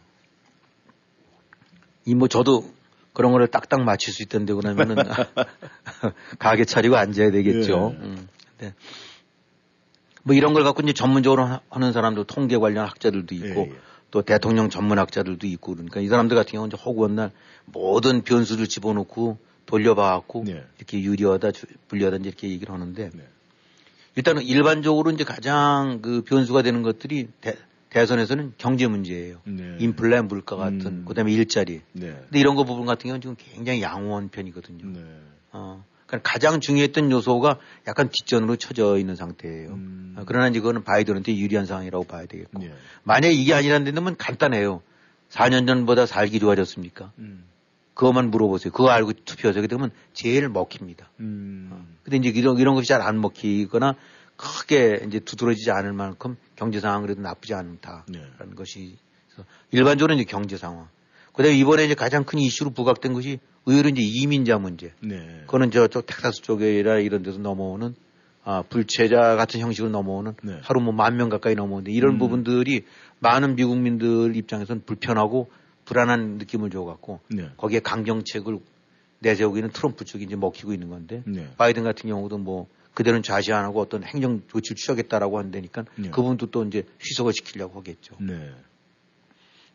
이 뭐 저도 그런 거를 딱딱 맞출 수 있던데 그러면은 가게 차리고 앉아야 되겠죠. 예. 음. 근데 뭐 이런 걸 갖고 이제 전문적으로 하- 하는 사람도 통계 관련 학자들도 있고 예, 예. 또 대통령 전문 학자들도 있고 그러니까 이 사람들 같은 경우는 이제 허구한 날 모든 변수를 집어넣고 돌려봐갖고 네. 이렇게 유리하다 주- 불리하다 이렇게 얘기를 하는데 네. 일단은 일반적으로 이제 가장 그 변수가 되는 것들이 대, 대선에서는 경제 문제예요. 네. 인플레, 물가 같은, 음. 그다음에 일자리. 네. 근데 이런 거 부분 같은 경우는 지금 굉장히 양호한 편이거든요. 네. 어, 그러니까 가장 중요했던 요소가 약간 뒷전으로 쳐져 있는 상태예요. 음. 어, 그러나 이제 그거는 바이든한테 유리한 상황이라고 봐야 되겠고. 네. 만약에 이게 아니란다면 간단해요. 4년 전보다 살기 좋아졌습니까? 음. 그것만 물어보세요. 그거 알고 투표하게 되면 제일 먹힙니다. 음. 어. 근데 이제 이런, 이런 것이 잘 안 먹히거나 크게 이제 두드러지지 않을 만큼 경제 상황 그래도 나쁘지 않다라는 네. 것이 일반적으로 이제 경제 상황. 그다음에 이번에 이제 가장 큰 이슈로 부각된 것이 의외로 이제 이민자 문제. 네. 그거는 저쪽 텍사스 쪽이라 이런 데서 넘어오는 아, 불체자 같은 형식으로 넘어오는 네. 하루 뭐 만 명 가까이 넘어오는데 이런 음. 부분들이 많은 미국민들 입장에서는 불편하고 불안한 느낌을 줘갖고 네. 거기에 강경책을 내세우고 있는 트럼프 쪽이 이제 먹히고 있는 건데 네. 바이든 같은 경우도 뭐 그대로는 좌시 안 하고 어떤 행정 조치를 취하겠다라고 한다니까 네. 그분도 또 이제 희석을 시키려고 하겠죠. 네.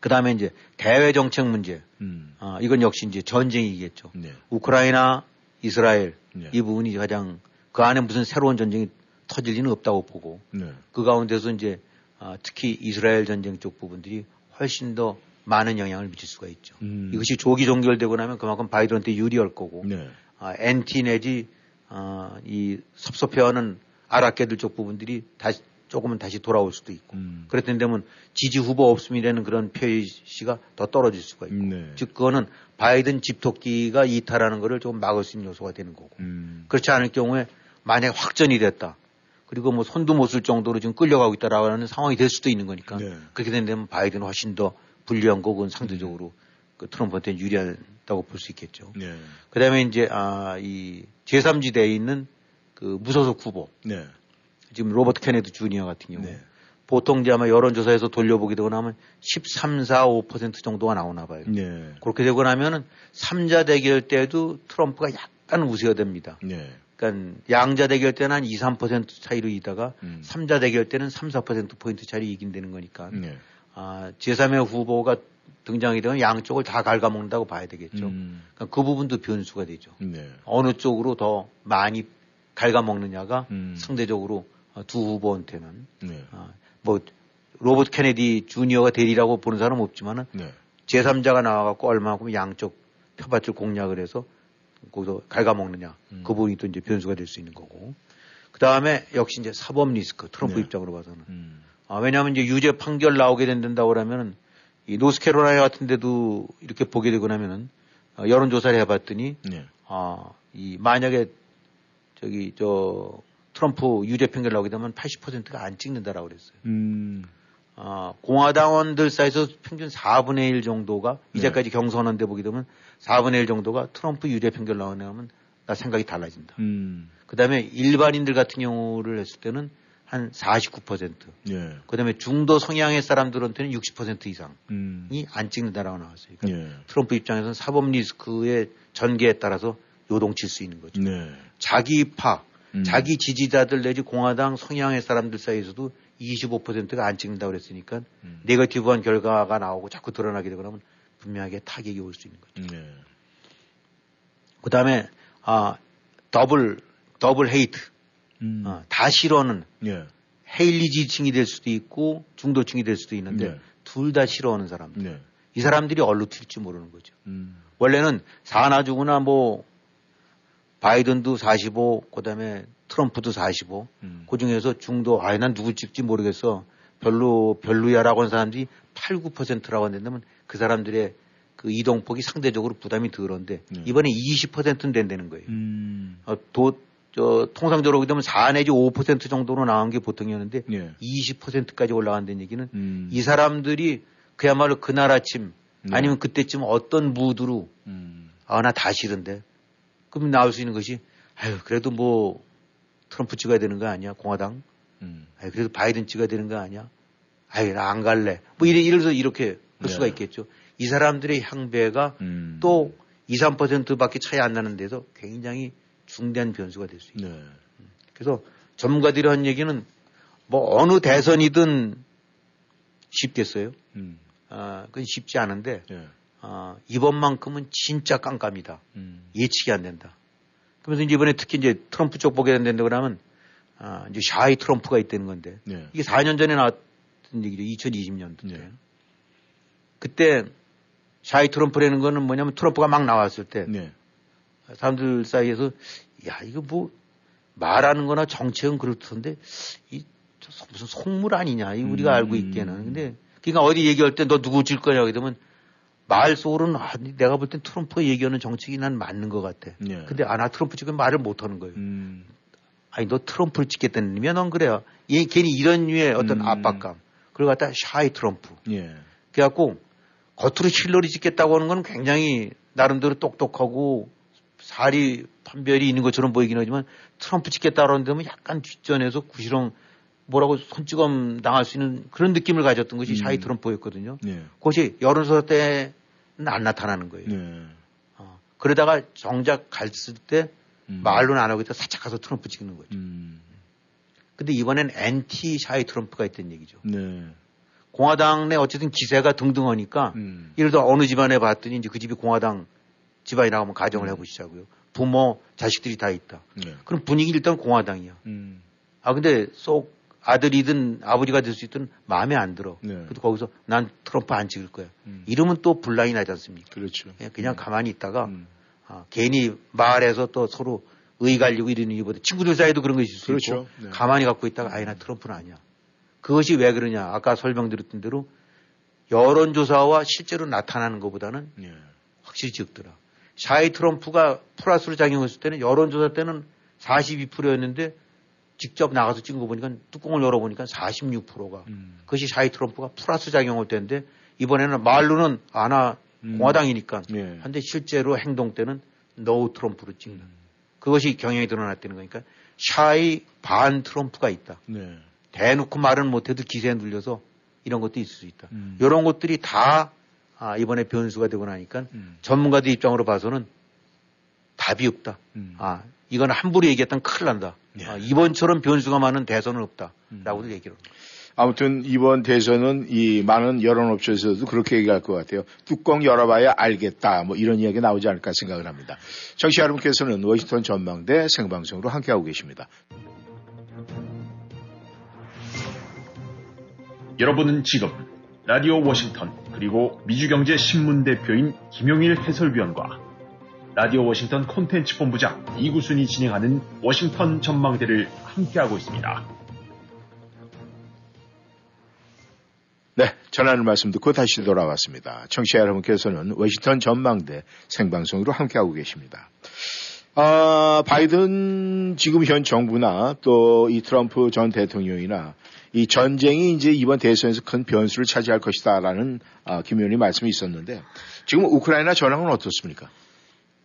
그 다음에 이제 대외 정책 문제. 음. 아, 이건 역시 이제 전쟁이겠죠. 네. 우크라이나, 이스라엘 네. 이 부분이 가장 그 안에 무슨 새로운 전쟁이 터질 리는 없다고 보고 네. 그 가운데서 이제 아, 특히 이스라엘 전쟁 쪽 부분들이 훨씬 더 많은 영향을 미칠 수가 있죠. 음. 이것이 조기 종결되고 나면 그만큼 바이든한테 유리할 거고 네. 아, NT 내지 아, 이 섭섭해하는 아랍계들 쪽 부분들이 다시 조금은 다시 돌아올 수도 있고 음. 그랬던 데면 지지 후보 없음이라는 그런 표시가 더 떨어질 수가 있고 네. 즉 그거는 바이든 집토끼가 이탈하는 것을 좀 막을 수 있는 요소가 되는 거고 음. 그렇지 않을 경우에 만약 확전이 됐다 그리고 뭐 손도 못 쓸 정도로 지금 끌려가고 있다라는 상황이 될 수도 있는 거니까 네. 그렇게 된다면 바이든은 훨씬 더 불리한 거고 상대적으로 그 트럼프한테 유리하다고 볼 수 있겠죠. 네. 그 다음에 이제 아 이 제3지대에 있는 그 무소속 후보 네. 지금 로버트 케네디 주니어 같은 경우 네. 보통 이제 아마 여론조사에서 돌려보게 되고 나면 13, 4, 5% 정도가 나오나 봐요. 네. 그렇게 되고 나면은 3자 대결 때도 트럼프가 약간 우세가 됩니다. 네. 그러니까 양자 대결 때는 한 2, 3% 차이로 이다가 음. 3자 대결 때는 3, 4% 포인트 차이로 이긴다는 거니까 네. 아, 제3의 후보가 등장이 되면 양쪽을 다 갉아먹는다고 봐야 되겠죠. 음. 그러니까 그 부분도 변수가 되죠. 네. 어느 쪽으로 더 많이 갉아먹느냐가 음. 상대적으로 어, 두 후보한테는 네. 아, 뭐 로버트 케네디 주니어가 대리라고 보는 사람은 없지만은 네. 제3자가 나와갖고 얼마만큼 양쪽 표밭을 공략을 해서 거기서 갉아먹느냐 음. 그 부분이 또 이제 변수가 될 수 있는 거고 그 다음에 역시 이제 사법 리스크 트럼프 네. 입장으로 봐서는 음. 아, 왜냐하면 이제 유죄 판결 나오게 된다고 그러면은 이 노스캐롤라이나 같은 데도 이렇게 보게 되고 나면은 어, 여론조사를 해봤더니 네. 아, 이 만약에 저기 저 트럼프 유죄 판결 나오게 되면 80%가 안 찍는다라고 그랬어요. 음. 아, 공화당원들 사이에서 평균 4분의 1 정도가 네. 이제까지 경선한데 보게 되면 4분의 1 정도가 트럼프 유죄 판결 나오면 나 생각이 달라진다. 음. 그 다음에 일반인들 같은 경우를 했을 때는 한 49%. 예. 그 다음에 중도 성향의 사람들한테는 60% 이상이 음. 안 찍는다라고 나왔어요. 그러니까 예. 트럼프 입장에서는 사법 리스크의 전개에 따라서 요동칠 수 있는 거죠. 네. 자기 파, 음. 자기 지지자들 내지 공화당 성향의 사람들 사이에서도 25%가 안 찍는다고 그랬으니까 음. 네거티브한 결과가 나오고 자꾸 드러나게 되고 나면 분명하게 타격이 올 수 있는 거죠. 네. 그 다음에, 아, double, double hate. 음. 어, 다 싫어하는 예. 헤일리 지지층이 될 수도 있고 중도층이 될 수도 있는데 예. 둘다 싫어하는 사람들. 예. 이 사람들이 얼로 튈지 모르는 거죠. 음. 원래는 사나주구나 뭐 바이든도 45, 그다음에 트럼프도 45. 음. 그 중에서 중도 아예 난 누구 찍지 모르겠어. 별로 별로야라고 하는 사람들이 8, 9%라고 한다면 그 사람들의 그 이동폭이 상대적으로 부담이 덜한데 네. 이번에 20%는 된다는 거예요. 음. 어, 도, 저 통상적으로 되면 4 내지 5% 정도로 나온 게 보통이었는데 네. 20%까지 올라간다는 얘기는 음. 이 사람들이 그야말로 그날 아침 네. 아니면 그때쯤 어떤 무드로 음. 아나 다 싫은데 그럼 나올 수 있는 것이 아유 그래도 뭐 트럼프 찍어야 되는 거 아니야 공화당 음. 아유 그래도 바이든 찍어야 되는 거 아니야 아유 나 안 갈래 뭐 이래 이래서 이렇게 할 수가 네. 있겠죠 이 사람들의 향배가 음. 또 2, 3%밖에 차이 안 나는데도 굉장히 중대한 변수가 될 수 있다. 네. 그래서 전문가들이 한 얘기는 뭐 어느 대선이든 쉽겠어요. 음. 아, 그건 쉽지 않은데 네. 아, 이번만큼은 진짜 깜깜이다. 음. 예측이 안 된다. 그러면서 이제 이번에 특히 이제 트럼프 쪽 보게 된다 그러면 아, 이제 샤이 트럼프가 있다는 건데 네. 이게 4년 전에 나왔던 얘기죠. 2020년도 때. 네. 그때 샤이 트럼프라는 거는 뭐냐면 트럼프가 막 나왔을 때 네. 사람들 사이에서 야 이거 뭐 말하는 거나 정책은 그렇던데 이 무슨 속물 아니냐 이 우리가 음. 알고 있기에는 근데 그러니까 어디 얘기할 때 너 누구 질 거냐 그러면 말 속으로는 아, 내가 볼 땐 트럼프 얘기하는 정책이 난 맞는 것 같아. 네. 근데 아나 트럼프 지금 말을 못 하는 거예요. 음. 아니 너 트럼프를 찍겠다는 의미야 넌 그래요. 얘 괜히 이런 류의 어떤 음. 압박감. 그리고 갖다 샤이 트럼프. 예. 그래갖고 겉으로 힐러리 찍겠다고 하는 건 굉장히 나름대로 똑똑하고 살이 판별이 있는 것처럼 보이긴 하지만 트럼프 찍겠다라는 데 면 약간 뒷전에서 구시렁 뭐라고 손찌검 당할 수 있는 그런 느낌을 가졌던 것이 음. shy 트럼프였거든요. 네. 그것이 여론조사 때는 안 나타나는 거예요. 네. 어, 그러다가 정작 갔을 때 음. 말로는 안 하고 있다 살짝 가서 트럼프 찍는 거죠. 음. 근데 이번엔 anti shy 트럼프가 있단 얘기죠. 네. 공화당 내 어쨌든 기세가 등등하니까 음. 예를 들어 어느 집안에 봤더니 이제 그 집이 공화당 집안이 나오면 가정을 음. 해보시자고요. 부모, 자식들이 다 있다. 네. 그럼 분위기 일단 공화당이야. 음. 아 근데 쏙 아들이든 아버지가 될 수 있든 마음에 안 들어. 네. 그래도 거기서 난 트럼프 안 찍을 거야. 음. 이러면 또 분란이 나지 않습니까? 그렇죠. 예, 그냥, 음. 가만히 있다가 음. 아, 괜히 말해서 또 서로 의 갈리고 이러는 이보다 친구들 사이에도 그런 거 있을 수 그렇죠. 있고 네. 가만히 갖고 있다가 아니 나 트럼프는 아니야. 그것이 왜 그러냐? 아까 설명드렸던 대로 여론조사와 실제로 나타나는 것보다는 네. 확실히 적더라. shy 트럼프가 플러스로 작용했을 때는 여론조사 때는 42%였는데 직접 나가서 찍은 거 보니까 뚜껑을 열어보니까 46%가 음. 그것이 shy 트럼프가 플러스 작용할 때인데 이번에는 말로는 아나 음. 공화당이니까 네. 한데 실제로 행동 때는 no 트럼프로 찍는 음. 그것이 경향이 드러났다는 거니까 shy 반 트럼프가 있다. 네. 대놓고 말은 못해도 기세에 눌려서 이런 것도 있을 수 있다. 음. 이런 것들이 다 아, 이번에 변수가 되고 나니까 음. 전문가들 입장으로 봐서는 답이 없다. 음. 아, 이건 함부로 얘기했던 큰일 난다. 예. 아, 이번처럼 변수가 많은 대선은 없다. 라고도 음. 얘기를 합니다. 아무튼 이번 대선은 이 많은 여론업체에서도 그렇게 얘기할 것 같아요. 뚜껑 열어봐야 알겠다. 뭐 이런 이야기 나오지 않을까 생각을 합니다. 청취자 여러분께서는 워싱턴 전망대 생방송으로 함께하고 계십니다. 여러분은 지금 라디오 워싱턴 그리고 미주경제 신문 대표인 김용일 해설위원과 라디오 워싱턴 콘텐츠 본부장 이구순이 진행하는 워싱턴 전망대를 함께하고 있습니다. 네, 전하는 말씀 듣고 다시 돌아왔습니다. 청취자 여러분께서는 워싱턴 전망대 생방송으로 함께하고 계십니다. 아, 바이든 지금 현 정부나 또 이 트럼프 전 대통령이나 이 전쟁이 이제 이번 대선에서 큰 변수를 차지할 것이다라는 아, 김 의원님 말씀이 있었는데 지금 우크라이나 전황은 어떻습니까?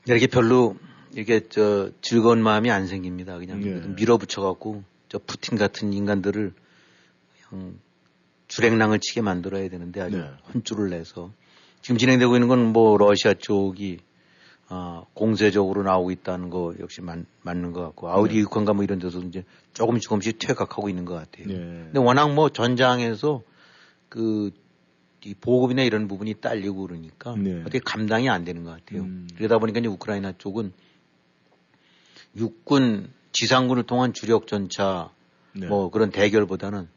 이렇게 별로 이게 저 즐거운 마음이 안 생깁니다. 그냥 예. 밀어붙여 갖고 저 푸틴 같은 인간들을 그냥 주랭랑을 치게 만들어야 되는데 아주 네. 혼쭐을 내서 지금 진행되고 있는 건 뭐 러시아 쪽이 어, 공세적으로 나오고 있다는 거 역시 맞, 맞는 것 같고 아우디 네. 육관가 뭐 이런 데서 이제 조금씩 조금씩 퇴각하고 있는 것 같아요. 네. 근데 워낙 뭐 전장에서 그 이 보급이나 이런 부분이 딸리고 그러니까 네. 어떻게 감당이 안 되는 것 같아요. 음. 그러다 보니까 이제 우크라이나 쪽은 육군 지상군을 통한 주력 전차 네. 뭐 그런 대결보다는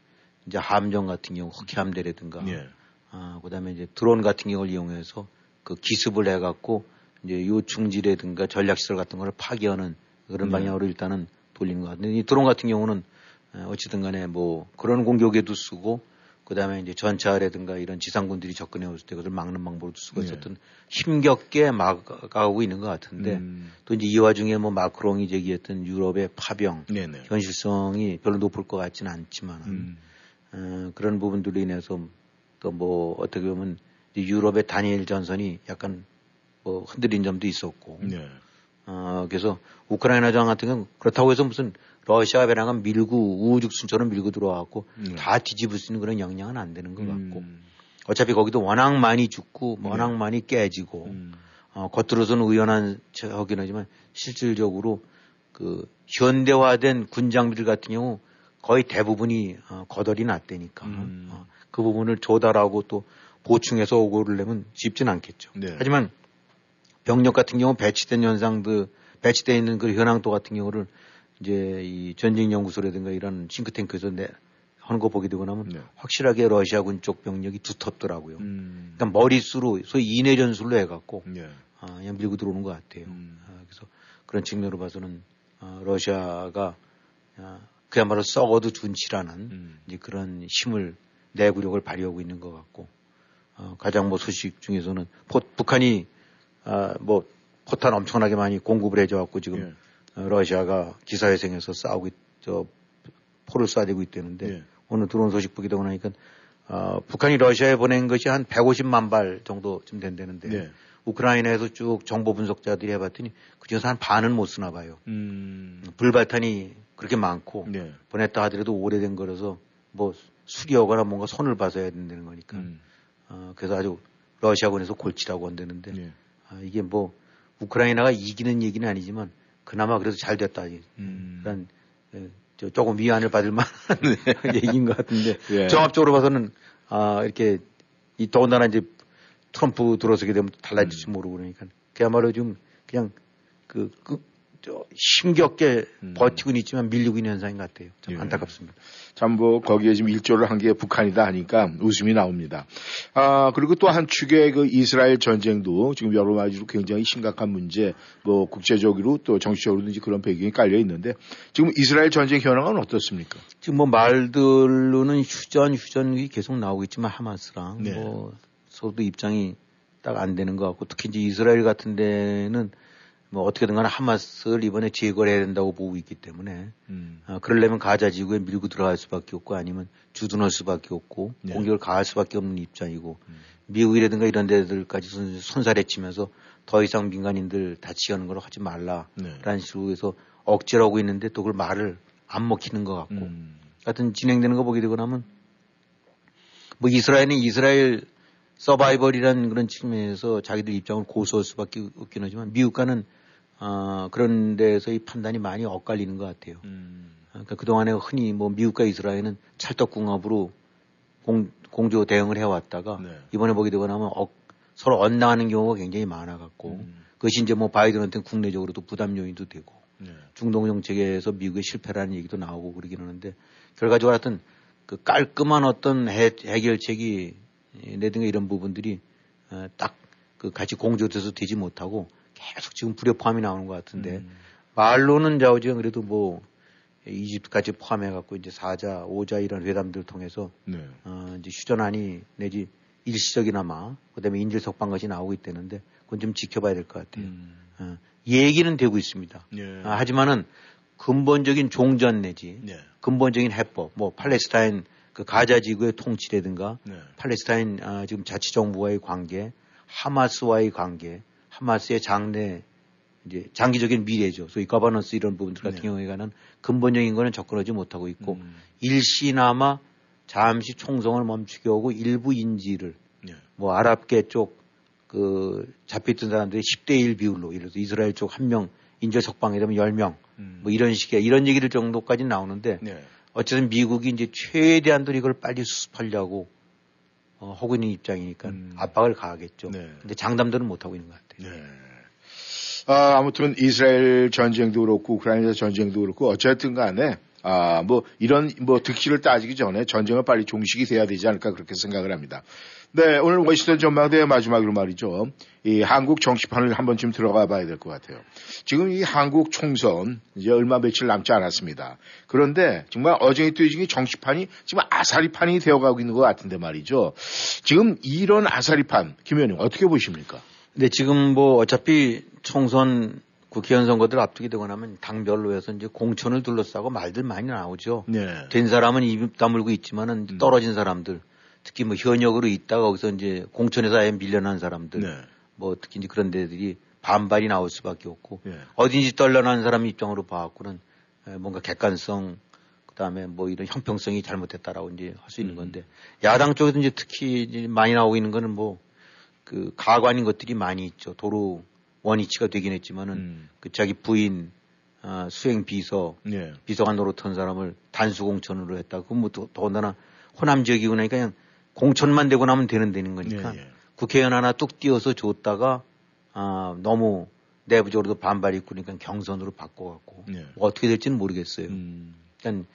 이제 함정 같은 경우 흑해함대라든가 예. 아, 그다음에 이제 드론 같은 경우를 이용해서 그 기습을 해갖고 이제 요충지라든가 전략시설 같은 걸 파괴하는 그런 네. 방향으로 일단은 돌리는 것 같은데 이 드론 같은 경우는 어, 어찌든 간에 뭐 그런 공격에도 쓰고 그다음에 이제 전차라든가 이런 지상군들이 접근해 올때 그것을 막는 방법으로도 쓰고 네. 있었던 힘겹게 막아가고 있는 것 같은데 음. 또 이제 이 와중에 뭐 마크롱이 제기했던 유럽의 파병 네네. 현실성이 별로 높을 것 같지는 않지만 음. 어, 그런 부분들로 인해서 또 뭐 어떻게 보면 이 유럽의 단일 전선이 약간 뭐 흔들린 점도 있었고 네. 어, 그래서 우크라이나 전 같은 경우는 그렇다고 해서 무슨 러시아가 배낭은 밀고 우후죽순처럼 밀고 들어와갖고 네. 다 뒤집을 수 있는 그런 역량은 안 되는 것 같고 음. 어차피 거기도 워낙 많이 죽고 네. 워낙 많이 깨지고 음. 어, 겉으로서는 의연한 척하긴 하지만 실질적으로 그 현대화된 군 장비들 같은 경우 거의 대부분이 어, 거덜이 났다니까 음. 어, 그 부분을 조달하고 또 보충해서 오고를 내면 쉽진 않겠죠. 네. 하지만 병력 같은 경우 배치된 현상들 배치되어 있는 그 현황도 같은 경우를 이제 이 전쟁 연구소라든가 이런 싱크탱크에서 내, 하는 거 보게 되고 나면 네. 확실하게 러시아군 쪽 병력이 두텁더라고요. 음. 그러니까 머릿수로 소위 인내 전술로 해갖고 네. 아, 그냥 밀고 들어오는 것 같아요. 음. 아, 그래서 그런 측면으로 봐서는 아, 러시아가 아, 그야말로 썩어도 준치라는 음. 이제 그런 힘을 내구력을 발휘하고 있는 것 같고 어, 가장 뭐 소식 중에서는 포- 북한이 아, 뭐 포탄 엄청나게 많이 공급을 해줘 갖고 지금 예. 어, 러시아가 기사회생에서 싸우고 있, 저 포를 쏴대고 있다는데 예. 오늘 들어온 소식 보게 되고 나니까 어, 북한이 러시아에 보낸 것이 한 150만 발 정도쯤 된다는데 네. 우크라이나에서 쭉 정보 분석자들이 해봤더니 그중에서 한 반은 못 쓰나 봐요. 음. 불발탄이 그렇게 많고 네. 보냈다 하더라도 오래된 거라서 뭐 수리하거나 뭔가 손을 봐서 해야 된다는 거니까. 음. 어, 그래서 아주 러시아군에서 골치라고 한다는데 네. 아, 이게 뭐 우크라이나가 이기는 얘기는 아니지만 그나마 그래도 잘 됐다. 음. 일단 예, 저 조금 위안을 받을 만한 얘기인 것 같은데 예. 종합적으로 봐서는 아 이렇게 이 더군다나 이제 트럼프 들어서게 되면 달라질지 음. 모르고 그러니까 그야말로 좀 그냥 그, 그, 저, 힘겹게 음. 버티고 있지만 밀리고 있는 현상인 것 같아요. 참 예. 안타깝습니다. 참 뭐 거기에 지금 일조를 한 게 북한이다 하니까 웃음이 나옵니다. 아 그리고 또 한 축의 그 이스라엘 전쟁도 지금 여러 가지로 굉장히 심각한 문제, 뭐 국제적으로 또 정치적으로도 이제 그런 배경이 깔려 있는데 지금 이스라엘 전쟁 현황은 어떻습니까? 지금 뭐 말들로는 휴전, 휴전이 계속 나오고 있지만 하마스랑 네. 뭐 서도 입장이 딱 안 되는 것 같고 특히 이제 이스라엘 같은 데는 뭐 어떻게든 간에 하마스를 이번에 제거를 해야 된다고 보고 있기 때문에 음. 아, 그러려면 가자 지구에 밀고 들어갈 수밖에 없고 아니면 주둔할 수밖에 없고 네. 공격을 가할 수밖에 없는 입장이고 음. 미국이라든가 이런 데들까지 손- 손살해치면서 더 이상 민간인들 다치게 하는 걸 하지 말라라는 네. 식으로 해서 억지로 하고 있는데 또 그걸 말을 안 먹히는 것 같고 음. 하여튼 진행되는 거 보게 되고 나면 뭐 이스라엘은 이스라엘 서바이벌이라는 그런 측면에서 자기들 입장을 고수할 수밖에 없긴 하지만 미국과는 어, 그런 데서의 판단이 많이 엇갈리는 것 같아요. 음. 그러니까 그동안에 흔히 뭐 미국과 이스라엘은 찰떡궁합으로 공, 공조 대응을 해왔다가 네. 이번에 보게 되고 나면 억- 서로 엇나가는 경우가 굉장히 많아갖고 음. 그것이 이제 뭐 바이든한테는 국내적으로도 부담 요인도 되고 네. 중동 정책에서 미국의 실패라는 얘기도 나오고 그러긴 하는데 결과적으로 하여튼 그 깔끔한 어떤 해, 해결책이 내든가 이런 부분들이 어, 딱그 같이 공조돼서 되지 못하고 계속 지금 불협화음이 나오는 것 같은데 음. 말로는 자오지간 그래도 뭐 이집트까지 포함해 갖고 이제 사자, 오자 이런 회담들을 통해서 네. 어, 이제 휴전안이 내지 일시적이나마 그다음에 인질 석방 것이 나오고 있다는데 그건 좀 지켜봐야 될 것 같아요. 음. 어, 얘기는 되고 있습니다. 예. 아, 하지만은 근본적인 종전 내지 예. 근본적인 해법, 뭐 팔레스타인 그 가자 지구의 통치라든가 네. 팔레스타인 아, 지금 자치 정부와의 관계, 하마스와의 관계, 하마스의 장래 이제 장기적인 미래죠. 소위 가버넌스 이런 부분들 같은 네. 경우에는 근본적인 거는 접근하지 못하고 있고 음. 일시나마 잠시 총성을 멈추게 하고 일부 인지를 예. 뭐 아랍계 쪽그 잡혀있던 사람들이 10대 1 비율로 예를 들어서 이스라엘 쪽 한 명 인질 석방이 되면 10명 음. 뭐 이런 식의 이런 얘기를 정도까지 나오는데 네. 어쨌든 미국이 이제 최대한도로 이걸 빨리 수습하려고 어, 하고 있는 입장이니까 음. 압박을 가하겠죠. 네. 근데 장담들은 못 하고 있는 것 같아요. 네. 아, 아무튼 이스라엘 전쟁도 그렇고 우크라이나 전쟁도 그렇고 어쨌든 간에 아, 뭐 이런 뭐 득실을 따지기 전에 전쟁은 빨리 종식이 돼야 되지 않을까 그렇게 생각을 합니다. 네, 오늘 워싱턴 전망대 마지막으로 말이죠. 이 한국 정치판을 한 번쯤 들어가 봐야 될 것 같아요. 지금 이 한국 총선 이제 얼마 며칠 남지 않았습니다. 그런데 정말 어쟁이 뛰어쟁이 정치판이 지금 아사리판이 되어가고 있는 것 같은데 말이죠. 지금 이런 아사리판, 김 의원님 어떻게 보십니까? 근데 지금 뭐 어차피 총선 국회의원 선거들 앞두게 되고 나면 당별로 해서 이제 공천을 둘러싸고 말들 많이 나오죠. 네. 된 사람은 입 다물고 있지만은 음. 떨어진 사람들 특히 뭐 현역으로 있다가 거기서 이제 공천에서 아예 밀려난 사람들 네. 뭐 특히 이제 그런 데들이 반발이 나올 수밖에 없고 예. 어딘지 떨려난 사람 입장으로 봐갖고는 에, 뭔가 객관성 그다음에 뭐 이런 형평성이 잘못됐다라고 이제 할 수 있는 음. 건데 야당 쪽에도 이제 특히 이제 많이 나오고 있는 거는 뭐 그 가관인 것들이 많이 있죠 도로 원위치가 되긴 했지만은 음. 그 자기 부인 아, 수행 비서 예. 비서관 노릇한 사람을 단수 공천으로 했다. 그건 뭐 더- 더군다나 호남 지역이고 나니까 그냥 공천만 되고 나면 되는 되는 거니까 예, 예. 국회의원 하나 뚝 띄어서 줬다가 아, 너무 내부적으로도 반발이 있고 그러니까 경선으로 바꿔갖고 예. 뭐 어떻게 될지는 모르겠어요. 음. 일단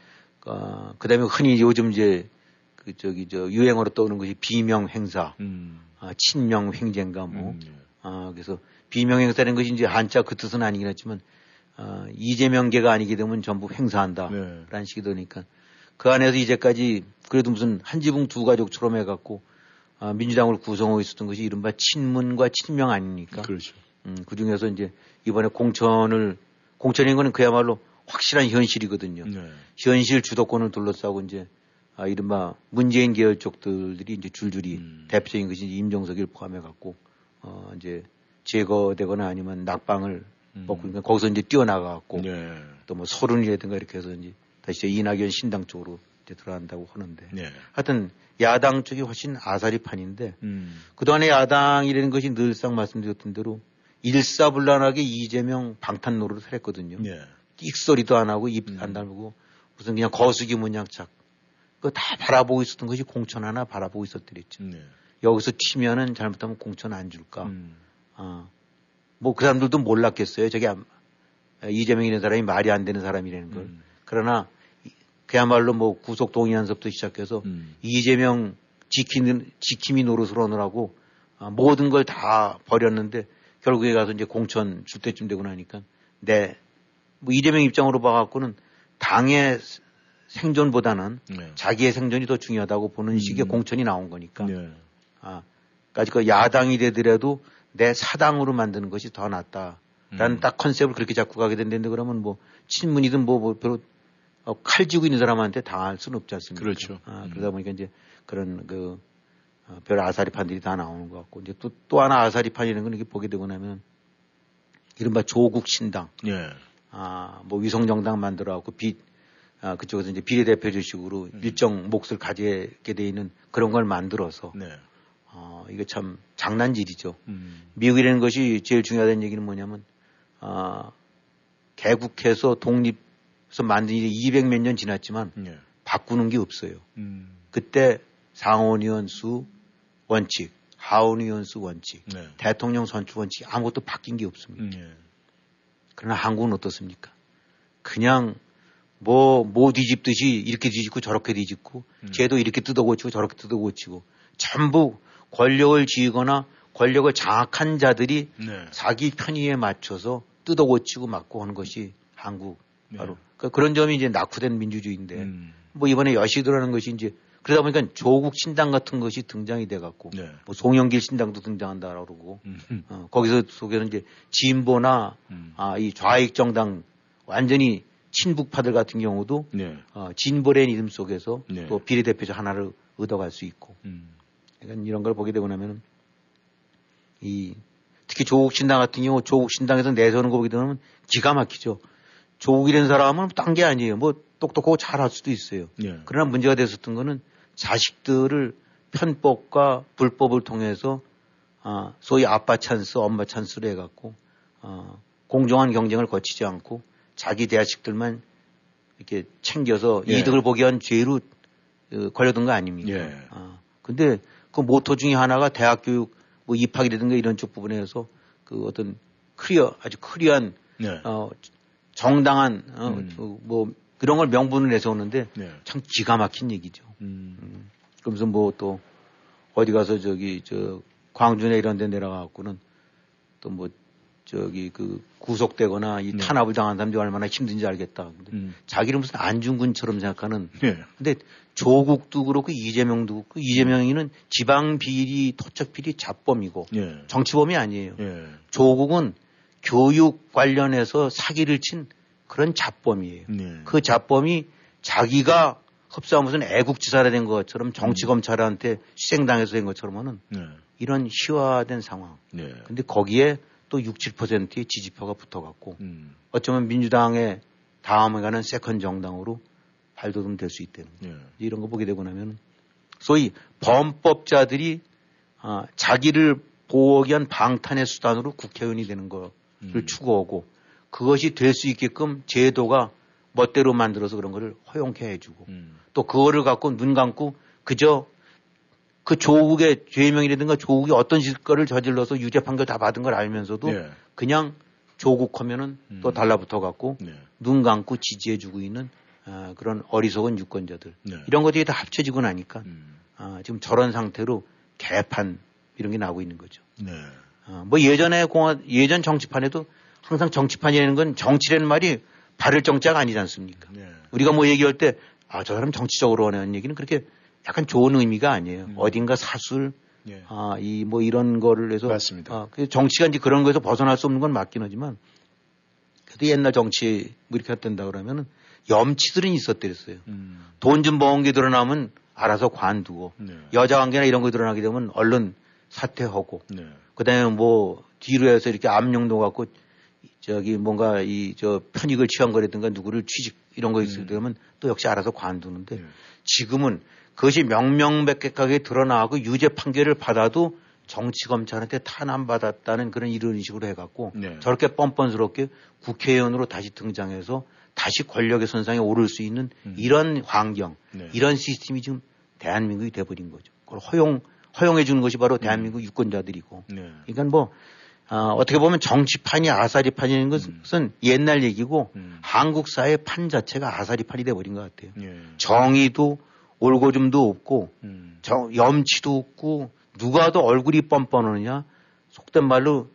어, 그다음에 흔히 요즘 이제 그 저기 저 유행어로 떠오르는 것이 비명 행사, 음. 아, 친명 횡재인가 뭐 음, 예. 아, 그래서 비명 행사라는 것이 이제 한자 그 뜻은 아니긴 했지만 아, 이재명계가 아니게 되면 전부 행사한다. 네. 라는 식이 되니까 그 안에서 이제까지 그래도 무슨 한 지붕 두 가족처럼 해갖고 아, 민주당을 구성하고 있었던 것이 이른바 친문과 친명 아닙니까? 그렇죠. 음, 그 중에서 이제 이번에 공천을 공천인 거는 그야말로 확실한 현실이거든요. 네. 현실 주도권을 둘러싸고 이제 아, 이른바 문재인 계열 쪽들이 이제 줄줄이 음. 대표적인 것이 임종석을 포함해 갖고 어, 이제 제거되거나 아니면 낙방을 음. 먹고 그러니까 거기서 이제 뛰어나가 갖고 네. 또뭐 서른이라든가 이렇게 해서 이제 다시 이낙연 신당 쪽으로 이제 들어간다고 하는데 네. 하여튼 야당 쪽이 훨씬 아사리 판인데 음. 그동안에 야당이라는 것이 늘상 말씀드렸던 대로 일사불란하게 이재명 방탄 노릇을 했거든요. 네. 익소리도 안 하고 입 음. 안 달고 무슨 그냥 거수기 문양착 그거 다 바라보고 있었던 것이 공천 하나 바라보고 있었더랬죠. 네. 여기서 튀면은 잘못하면 공천 안 줄까. 음. 아, 뭐그 사람들도 몰랐겠어요. 저게 안- 이재명이라는 사람이 말이 안 되는 사람이라는 걸. 음. 그러나 이- 그야말로 뭐 구속 동의안서부터 시작해서 음. 이재명 지키는 지킴이 노릇을 하느라고 아, 모든 걸 다 버렸는데 결국에 가서 이제 공천 줄 때쯤 되고 나니까 네. 뭐 이재명 입장으로 봐갖고는 당의 생존보다는 네. 자기의 생존이 더 중요하다고 보는 식의 음. 공천이 나온 거니까. 네. 아, 까지 그 야당이 되더라도 내 사당으로 만드는 것이 더 낫다 라는 음. 딱 컨셉을 그렇게 잡고 가게 된다는데 그러면 뭐 친문이든 뭐, 뭐 별로 어, 칼 쥐고 있는 사람한테 당할 수는 없지 않습니까? 그렇죠. 아, 음. 그러다 보니까 이제 그런 그, 어, 별 아사리판들이 다 나오는 것 같고 이제 또, 또 하나 아사리판이라는 건 이렇게 보게 되고 나면 이른바 조국 신당, 네. 아, 뭐 위성정당 만들어갖고 비, 아, 그쪽에서 이제 비례대표주식으로 음. 일정 몫을 가지게 돼 있는 그런 걸 만들어서 네. 어, 이게 참 장난질이죠. 음. 미국이라는 것이 제일 중요하다는 얘기는 뭐냐면, 아, 개국해서 독립해서 만든 지200 몇 년 지났지만 네. 바꾸는 게 없어요. 음. 그때 상원의원수 원칙, 하원의원수 원칙, 네. 대통령 선출 원칙 아무것도 바뀐 게 없습니다. 음. 네. 그러나 한국은 어떻습니까? 그냥 뭐, 뭐 뒤집듯이 이렇게 뒤집고 저렇게 뒤집고, 음. 쟤도 이렇게 뜯어고치고 저렇게 뜯어고치고, 전부 권력을 쥐거나 권력을 장악한 자들이 네. 자기 편의에 맞춰서 뜯어 고치고 맞고 하는 것이 한국 네. 바로 그 그런 점이 이제 낙후된 민주주의인데 음. 뭐 이번에 여시도라는 것이 이제 그러다 보니까 조국 신당 같은 것이 등장이 돼 갖고 네. 뭐 송영길 신당도 등장한다 그러고 음. 어, 거기서 속에는 이제 진보나 음. 아, 이 좌익 정당 완전히 친북파들 같은 경우도 네. 어, 진보의 이름 속에서 네. 또 비례대표자 하나를 얻어갈 수 있고 음. 그러니까 이런 걸 보게 되고 나면은 이 특히 조국 신당 같은 경우 조국 신당에서 내세우는 거 보게 되면 기가 막히죠. 조국이라는 사람은 딴 게 아니에요. 뭐 똑똑하고 잘할 수도 있어요. 네. 그러나 문제가 됐었던 거는 자식들을 편법과 불법을 통해서 아, 소위 아빠 찬스, 엄마 찬스로 해갖고 어, 공정한 경쟁을 거치지 않고 자기 자식들만 이렇게 챙겨서 예. 이득을 보게 한 죄로 어, 걸려든 거 아닙니까? 예. 아, 근데 그 모토 중에 하나가 대학 교육 뭐 입학이라든가 이런 쪽 부분에서 그 어떤 clear 아주 clear한 네. 어, 정당한 어, 음. 그뭐 그런 걸 명분을 내서 오는데 네. 참 기가 막힌 얘기죠. 음. 그러면서 뭐 또 어디 가서 저기 저 광주나 이런 데 내려가갖고는 또 뭐 저기 그 구속되거나 이 네. 탄압을 당한 사람들이 얼마나 힘든지 알겠다. 근데 음. 자기는 무슨 안중근처럼 생각하는 네. 근데 조국도 그렇고 이재명도 그렇고 이재명이는 지방 비리, 토착 비리 잡범이고 네. 정치범이 아니에요. 네. 조국은 교육 관련해서 사기를 친 그런 잡범이에요. 네. 그 잡범이 자기가 흡사한 무슨 애국지사라 된 것처럼 정치검찰한테 희생당해서 된 것처럼은 네. 이런 희화된 상황. 네. 근데 거기에 또 6, 7%의 지지표가 붙어갖고 음. 어쩌면 민주당의 다음에 가는 second 정당으로 발돋움 될 수 있다는. 네. 이런 거 보게 되고 나면 소위 범법자들이 아, 자기를 보호하기 위한 방탄의 수단으로 국회의원이 되는 거를 음. 추구하고 그것이 될 수 있게끔 제도가 멋대로 만들어서 그런 거를 허용케 해주고 음. 또 그거를 갖고 눈 감고 그저 그 조국의 죄명이라든가 조국이 어떤 짓거리를 저질러서 유죄 판결 다 받은 걸 알면서도 네. 그냥 조국 하면은 또 음. 달라붙어 갖고 네. 눈 감고 지지해 주고 있는 아, 그런 어리석은 유권자들 네. 이런 것들이 다 합쳐지고 나니까 음. 아, 지금 저런 상태로 개판 이런 게 나오고 있는 거죠. 네. 아, 뭐 예전에 공화 예전 정치판에도 항상 정치판이라는 건 정치라는 말이 바를 정자가 아니지 않습니까? 네. 우리가 뭐 얘기할 때 아, 저 사람 정치적으로 하는 얘기는 그렇게 약간 좋은 의미가 아니에요. 음. 어딘가 사술, 네. 아, 이 뭐 이런 거를 해서 맞습니다. 아, 그 정치가 이제 그런 거에서 벗어날 수 없는 건 맞긴 하지만 그래도 옛날 정치 뭐 이렇게 했던다 그러면은 염치들은 있었대랬어요. 음. 돈좀 버은 게 드러나면 알아서 관두고 네. 여자 관계나 이런 거 드러나게 되면 얼른 사퇴하고 네. 그다음에 뭐 뒤로 해서 이렇게 압력도 갖고 저기 뭔가 이 저 편익을 취한 거라든가 누구를 취직 이런 거 있을 음. 때면 또 역시 알아서 관두는데 네. 지금은 그것이 명명백백하게 드러나고 유죄 판결을 받아도 정치 검찰한테 탄압받았다는 그런 이런 식으로 해갖고 네. 저렇게 뻔뻔스럽게 국회의원으로 다시 등장해서 다시 권력의 선상에 오를 수 있는 음. 이런 환경, 네. 이런 시스템이 지금 대한민국이 돼버린 거죠. 그걸 허용 허용해 주는 것이 바로 대한민국 유권자들이고. 네. 그러니까 뭐 아, 어떻게 보면 정치판이 아사리판이라는 것은 옛날 얘기고 음. 한국 사회 판 자체가 아사리판이 돼버린 것 같아요. 예. 정의도 올고줌도 없고 음. 정- 염치도 없고 누가 더 얼굴이 뻔뻔하느냐 속된 말로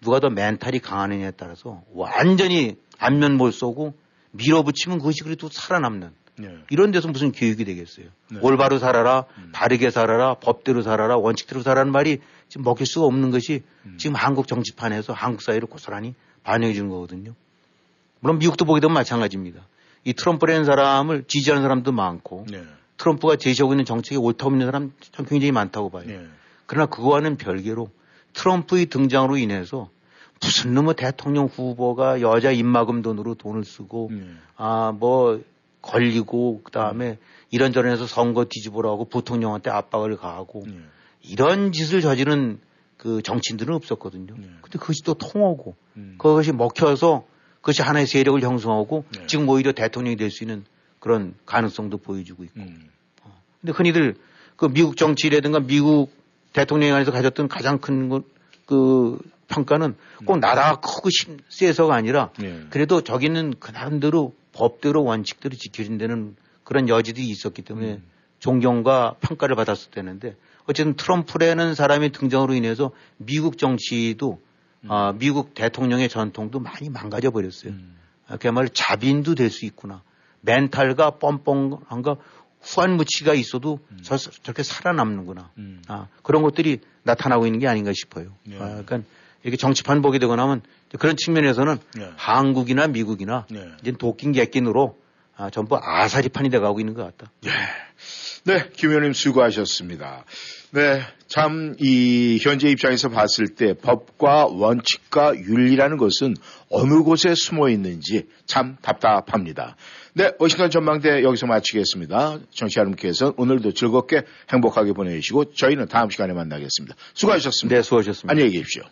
누가 더 멘탈이 강하느냐에 따라서 완전히 안면 몰쏘고 밀어붙이면 그것이 그래도 살아남는 네. 이런 데서 무슨 교육이 되겠어요. 네. 올바로 살아라, 음. 바르게 살아라, 법대로 살아라, 원칙대로 살아라는 말이 지금 먹힐 수가 없는 것이 음. 지금 한국 정치판에서 한국 사회를 고스란히 반영해 준 거거든요. 물론 미국도 보게 되면 마찬가지입니다. 이 트럼프라는 사람을 지지하는 사람도 많고 네. 트럼프가 제시하고 있는 정책에 옳다고 믿는 사람 참 굉장히 많다고 봐요. 네. 그러나 그거와는 별개로 트럼프의 등장으로 인해서 무슨 놈의 대통령 후보가 여자 입마금 돈으로 돈을 쓰고 네. 아뭐 걸리고 그다음에 이런저런 해서 선거 뒤집으라고 부통령한테 압박을 가하고 네. 이런 짓을 저지른 그 정치인들은 없었거든요. 네. 근데 그것이 또 통하고 음. 그것이 먹혀서 그것이 하나의 세력을 형성하고 네. 지금 오히려 대통령이 될 수 있는 그런 가능성도 보여주고 있고. 음. 근데 흔히들 그 미국 정치라든가 미국 대통령에 관해서 가졌던 가장 큰 그 평가는 꼭 나라가 크고 심- 세서가 아니라 네. 그래도 저기는 그 나름대로 법대로 원칙대로 지켜진다는 그런 여지들이 있었기 때문에 음. 존경과 평가를 받았을 때는데 어쨌든 트럼프라는 사람의 등장으로 인해서 미국 정치도 아, 미국 대통령의 전통도 많이 망가져 버렸어요. 음. 아, 그야말로 자빈도 될 수 있구나. 멘탈과 뻔뻔한가 후한 무치가 있어도 음. 저, 저렇게 살아남는구나. 음. 아, 그런 것들이 나타나고 있는 게 아닌가 싶어요. 네. 아, 그러니까 이렇게 정치판 보게 되거나 하면 그런 측면에서는 네. 한국이나 미국이나 네. 이제 도끼인 객긴으로 아, 전부 아사리판이 돼가고 있는 것 같다. 네, 김 의원님 수고하셨습니다. 네, 참, 이, 현재 입장에서 봤을 때 법과 원칙과 윤리라는 것은 어느 곳에 숨어 있는지 참 답답합니다. 네, 워싱턴 전망대 여기서 마치겠습니다. 정치 여러분께서 오늘도 즐겁게 행복하게 보내주시고 저희는 다음 시간에 만나겠습니다. 수고하셨습니다. 네, 수고하셨습니다. 안녕히 계십시오.